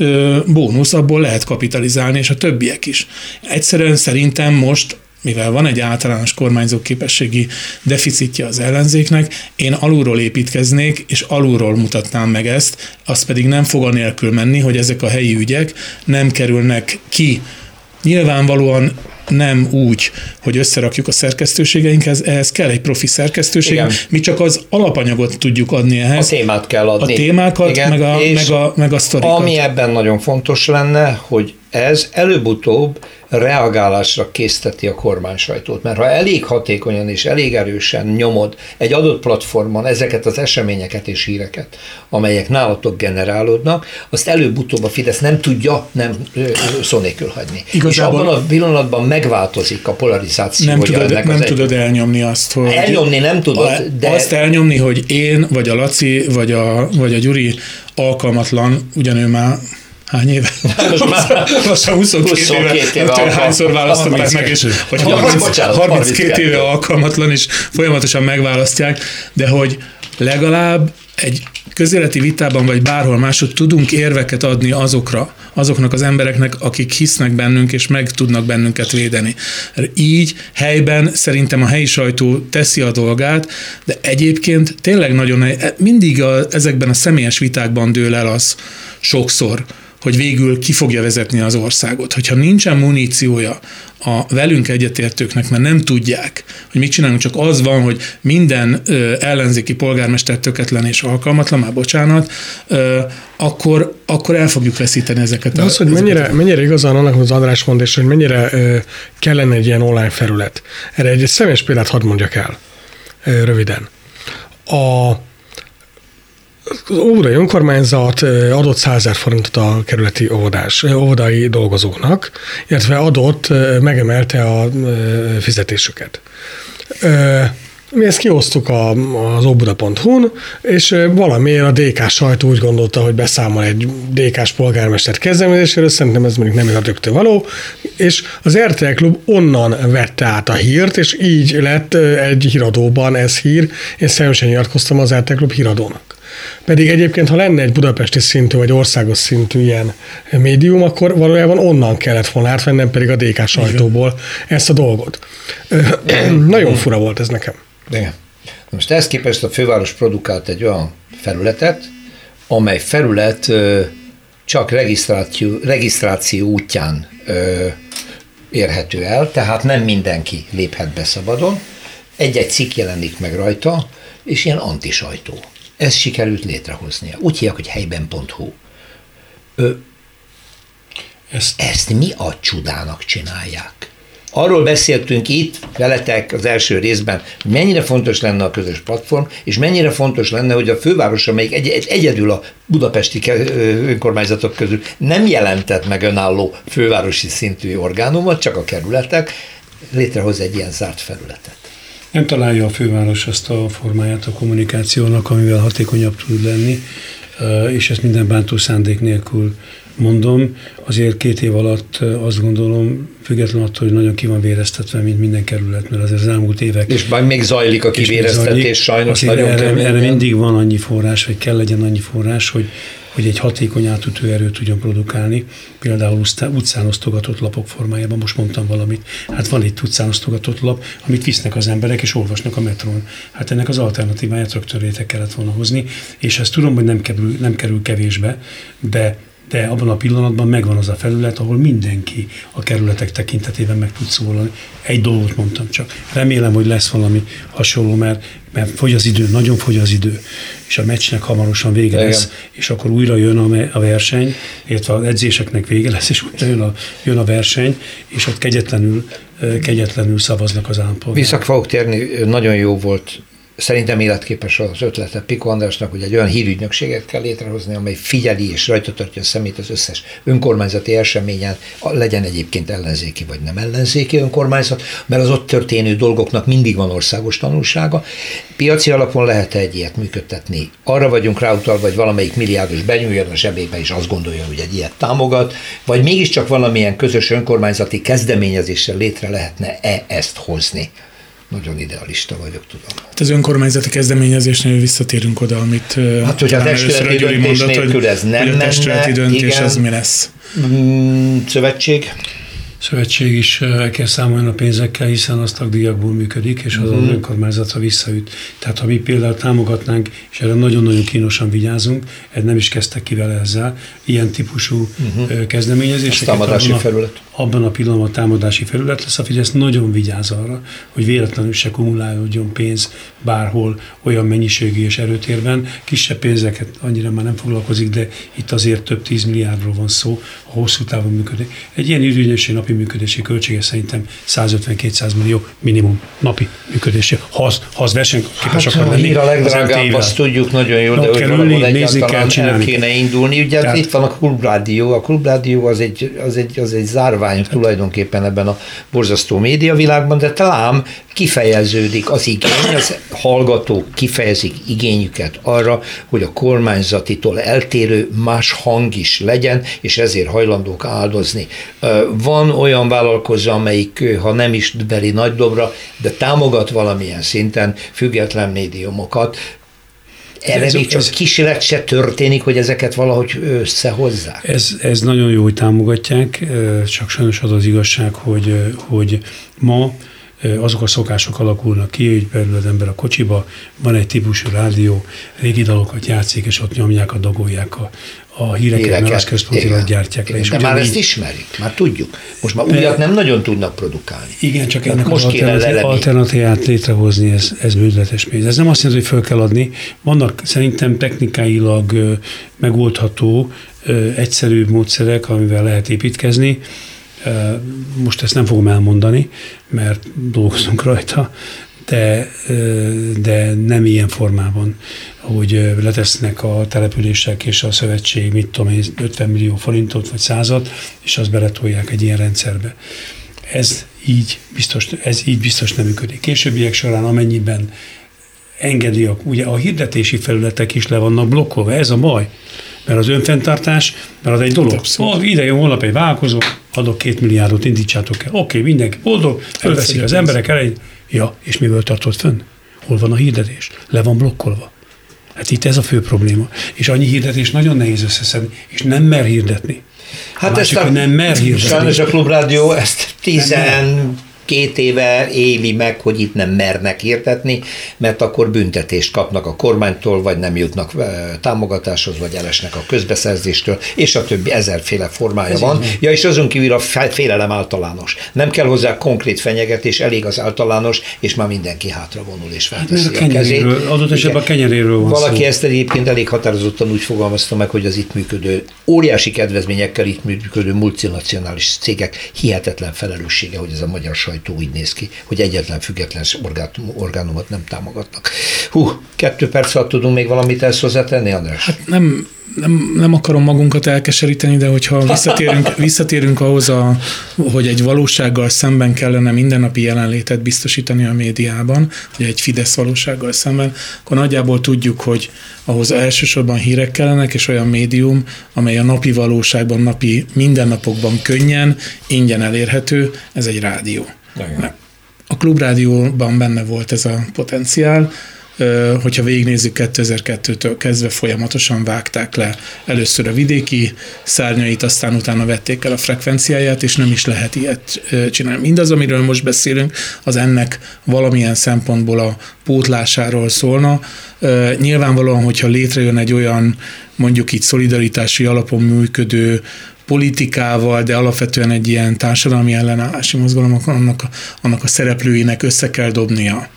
S3: bónusz, abból lehet kapitalizálni, és a többiek is. Egyszerűen szerintem most mivel van egy általános kormányzó képességi deficitje az ellenzéknek, én alulról építkeznék, és alulról mutatnám meg ezt, az pedig nem fog anélkül menni, hogy ezek a helyi ügyek nem kerülnek ki Nyilvánvalóan nem úgy, hogy összerakjuk a szerkesztőségeinkhez, ehhez kell egy profi szerkesztőség. Igen. Mi csak az alapanyagot tudjuk adni ehhez.
S2: A témát kell adni.
S3: A témákat, Igen. meg a, meg a, meg a sztorikat.
S2: Ami ebben nagyon fontos lenne, hogy ez előbb-utóbb reagálásra készteti a kormány sajtót. Mert ha elég hatékonyan és elég erősen nyomod egy adott platformon ezeket az eseményeket és híreket, amelyek nálatok generálódnak, azt előbb-utóbb a Fidesz nem tudja nem szó nélkül hagyni. Igazából és abban a pillanatban megváltozik a polarizáció.
S3: Nem, tudod, nem tudod elnyomni azt, hogy...
S2: Elnyomni nem tudod,
S3: de... Azt elnyomni, hogy én, vagy a Laci, vagy a, vagy a Gyuri alkalmatlan, ugyanő már hány éve? Most már, most már 22, 22 éve, éve nem hányszor választom meg, meg, és hogy 30, bocsánat, 32 éve alkalmatlan, és folyamatosan megválasztják, de hogy legalább egy közéleti vitában, vagy bárhol máshogy tudunk érveket adni azokra, azoknak az embereknek, akik hisznek bennünk, és meg tudnak bennünket védeni. Így helyben szerintem a helyi sajtó teszi a dolgát, de egyébként tényleg nagyon, mindig a, ezekben a személyes vitákban dől el az sokszor, hogy végül ki fogja vezetni az országot. Hogyha nincsen muníciója a velünk egyetértőknek, mert nem tudják, hogy mit csinálunk, csak az van, hogy minden ö, ellenzéki polgármester töketlen és alkalmatlan, már bocsánat, ö, akkor, akkor el fogjuk veszíteni ezeket.
S5: De az, hogy mennyire, mennyire igazán annak az András mond, és hogy mennyire ö, kellene egy ilyen online felület. Erre egy személyes példát hadd mondjak el ö, röviden. A az óvodai önkormányzat adott 100 forintot a kerületi óvodás, óvodai dolgozóknak, illetve adott, megemelte a fizetésüket. Mi ezt kiosztuk a, az óbuda.hu-n, és valamiért a DK sajtó úgy gondolta, hogy beszámol egy DK-s polgármester kezdeményezéséről, szerintem ez mondjuk nem rögtön való, és az RTL Klub onnan vette át a hírt, és így lett egy híradóban ez hír. Én személyesen nyilatkoztam az RTL Klub híradónak. Pedig egyébként, ha lenne egy budapesti szintű vagy országos szintű ilyen médium, akkor valójában onnan kellett volna átvenni, nem pedig a DK sajtóból ezt a dolgot. Nagyon fura volt ez nekem.
S2: Igen. Most ehhez képest a főváros produkált egy olyan felületet, amely felület csak regisztráció, regisztráció útján érhető el, tehát nem mindenki léphet be szabadon. Egy-egy cikk jelenik meg rajta, és ilyen antisajtó. Ezt sikerült létrehoznia. Úgy hívják, hogy helyben.hu. Ö, ezt, ezt mi a csudának csinálják? Arról beszéltünk itt veletek az első részben, hogy mennyire fontos lenne a közös platform, és mennyire fontos lenne, hogy a főváros, amelyik egy, egy, egyedül a budapesti önkormányzatok közül nem jelentett meg önálló fővárosi szintű orgánumot, csak a kerületek, létrehoz egy ilyen zárt felületet.
S4: Nem találja a főváros azt a formáját a kommunikációnak, amivel hatékonyabb tud lenni, és ezt minden bántó szándék nélkül mondom. Azért két év alatt azt gondolom, függetlenül attól, hogy nagyon ki van véreztetve, mint minden kerület, mert azért az elmúlt évek...
S2: És majd még zajlik a kivéreztetés, sajnos nagyon
S4: erre, erre mindig van annyi forrás, vagy kell legyen annyi forrás, hogy hogy egy hatékony átütő erőt tudjon produkálni, például utcán osztogatott lapok formájában, most mondtam valamit, hát van itt utcán osztogatott lap, amit visznek az emberek és olvasnak a metrón. Hát ennek az alternatíváját rögtön létre kellett volna hozni, és ezt tudom, hogy nem kerül, nem kerül kevésbe, de de abban a pillanatban megvan az a felület, ahol mindenki a kerületek tekintetében meg tud szólalni. Egy dolgot mondtam csak. Remélem, hogy lesz valami hasonló, mert, mert fogy az idő, nagyon fogy az idő, és a meccsnek hamarosan vége Igen. lesz, és akkor újra jön a, a verseny, illetve az edzéseknek vége lesz, és újra jön a, jön a verseny, és ott kegyetlenül, kegyetlenül szavaznak az állampolgárok.
S2: Vissza fogok térni, nagyon jó volt szerintem életképes az ötlete Piko Andrásnak, hogy egy olyan hírügynökséget kell létrehozni, amely figyeli és rajta tartja a szemét az összes önkormányzati eseményen, legyen egyébként ellenzéki vagy nem ellenzéki önkormányzat, mert az ott történő dolgoknak mindig van országos tanulsága. Piaci alapon lehet egy ilyet működtetni. Arra vagyunk ráutalva, hogy valamelyik milliárdos benyúljon a zsebébe, és azt gondolja, hogy egy ilyet támogat, vagy mégiscsak valamilyen közös önkormányzati kezdeményezéssel létre lehetne-e ezt hozni nagyon idealista vagyok, tudom.
S3: Hát az önkormányzati kezdeményezésnél visszatérünk oda, amit
S2: hát, hogy a testületi döntés mondott, nélkül hogy, ez nem hogy a
S3: testületi
S2: menne,
S3: döntés igen. az mi lesz?
S2: Mm, szövetség?
S4: szövetség is el kell számolni a pénzekkel, hiszen az tagdíjakból működik, és az uh-huh. az önkormányzatra visszaüt. Tehát ha mi például támogatnánk, és erre nagyon-nagyon kínosan vigyázunk, ez nem is kezdtek ki vele ezzel, ilyen típusú uh-huh. kezdeményezéseket.
S2: Támadási felület
S4: abban a pillanatban támadási felület lesz, a Fidesz nagyon vigyáz arra, hogy véletlenül se kumulálódjon pénz bárhol olyan mennyiségű és erőtérben. Kisebb pénzeket annyira már nem foglalkozik, de itt azért több tíz milliárdról van szó, a hosszú távon működik. Egy ilyen ügynökség napi működési költsége szerintem 150-200 millió minimum napi működési. Ha az, ha az versenyképes
S2: hát, akar lenni, a legdrágább, azt tudjuk nagyon jól, de hogy valahol nézni kell csinálni. kéne indulni. Ugye Tehát, itt van a klubrádió, a klubrádió az egy, az egy, az egy zárvány kormányok tulajdonképpen ebben a borzasztó médiavilágban, de talán kifejeződik az igény, az hallgatók kifejezik igényüket arra, hogy a kormányzatitól eltérő más hang is legyen, és ezért hajlandók áldozni. Van olyan vállalkozó, amelyik, ha nem is veri nagy dobra, de támogat valamilyen szinten független médiumokat, erre ez, még csak ez, kísérlet se történik, hogy ezeket valahogy összehozzák?
S4: Ez, ez nagyon jó, hogy támogatják, csak sajnos az az igazság, hogy, hogy ma azok a szokások alakulnak ki, hogy belül az ember a kocsiba, van egy típusú rádió, régi dalokat játszik, és ott nyomják, a dagolják a, a híreket, híreket. mert az központilag gyártják le.
S2: És de már ezt ismerik, már tudjuk. Most már újat nem nagyon tudnak produkálni.
S4: Igen, csak ennek most az alternatív, alternatívát létrehozni, ez, ez bődletes pénz. Ez nem azt jelenti, hogy föl kell adni. Vannak szerintem technikailag megoldható, egyszerűbb módszerek, amivel lehet építkezni. Most ezt nem fogom elmondani, mert dolgozunk rajta, de, de nem ilyen formában, hogy letesznek a települések és a szövetség, mit tudom én, 50 millió forintot vagy százat, és azt beletolják egy ilyen rendszerbe. Ez így biztos, ez így biztos nem működik. Későbbiek során amennyiben engedi, ugye a hirdetési felületek is le vannak blokkolva, ez a baj. Mert az önfenntartás, mert az egy dolog. Oh, ide jön holnap egy vállalkozó, adok két milliárdot, indítsátok el. Oké, okay, mindenki boldog, fölveszik az emberek elején. Ja, és miből tartott fönn? Hol van a hirdetés? Le van blokkolva. Hát itt ez a fő probléma. És annyi hirdetés nagyon nehéz összeszedni, és nem mer hirdetni. Hát a másik, ezt a, nem mer hirdetni.
S2: Sajnos a klubrádió ezt tizen két éve éli meg, hogy itt nem mernek hirdetni, mert akkor büntetést kapnak a kormánytól, vagy nem jutnak támogatáshoz, vagy elesnek a közbeszerzéstől, és a többi ezerféle formája Ez van. Ja, és azon kívül a félelem általános. Nem kell hozzá konkrét fenyegetés, elég az általános, és már mindenki hátra vonul és hát, felteszi a, a kezét.
S4: Adott esetben a kenyeréről van
S2: Valaki
S4: szó.
S2: ezt egyébként elég határozottan úgy fogalmazta meg, hogy az itt működő, óriási kedvezményekkel itt működő multinacionális cégek hihetetlen felelőssége, hogy ez a magyar sajtó sajtó úgy néz ki, hogy egyetlen független orgánumot nem támogatnak. Hú, kettő perc alatt tudunk még valamit ezt hozzátenni, András?
S3: Hát nem, nem, nem akarom magunkat elkeseríteni, de hogyha visszatérünk, visszatérünk ahhoz, a, hogy egy valósággal szemben kellene mindennapi jelenlétet biztosítani a médiában, hogy egy Fidesz valósággal szemben, akkor nagyjából tudjuk, hogy ahhoz elsősorban hírek kellenek, és olyan médium, amely a napi valóságban, napi mindennapokban könnyen, ingyen elérhető, ez egy rádió. A klubrádióban benne volt ez a potenciál, hogyha végignézzük 2002-től kezdve folyamatosan vágták le először a vidéki szárnyait, aztán utána vették el a frekvenciáját, és nem is lehet ilyet csinálni. Mindaz, amiről most beszélünk, az ennek valamilyen szempontból a pótlásáról szólna. Nyilvánvalóan, hogyha létrejön egy olyan mondjuk itt szolidaritási alapon működő politikával, de alapvetően egy ilyen társadalmi ellenállási mozgalom, annak, annak a szereplőinek össze kell dobnia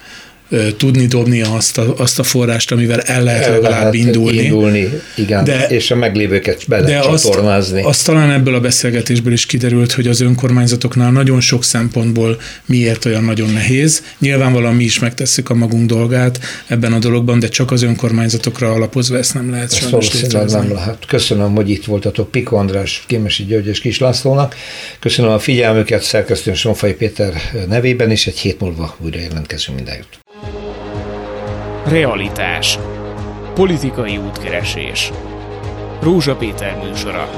S3: tudni dobni azt a, azt a forrást, amivel el lehet el legalább lehet indulni.
S2: indulni. igen, de, és a meglévőket bele de csatornázni.
S3: Azt, azt talán ebből a beszélgetésből is kiderült, hogy az önkormányzatoknál nagyon sok szempontból miért olyan nagyon nehéz. Nyilvánvalóan mi is megtesszük a magunk dolgát ebben a dologban, de csak az önkormányzatokra alapozva ezt nem lehet
S2: sajnos nem lehet. Köszönöm, hogy itt voltatok Piko András, Kémesi György és Kis Lászlónak. Köszönöm a figyelmüket, szerkesztőn Sonfai Péter nevében, és egy hét múlva újra jelentkezünk mindenjut.
S1: Realitás. Politikai útkeresés. Rózsa Péter műsora.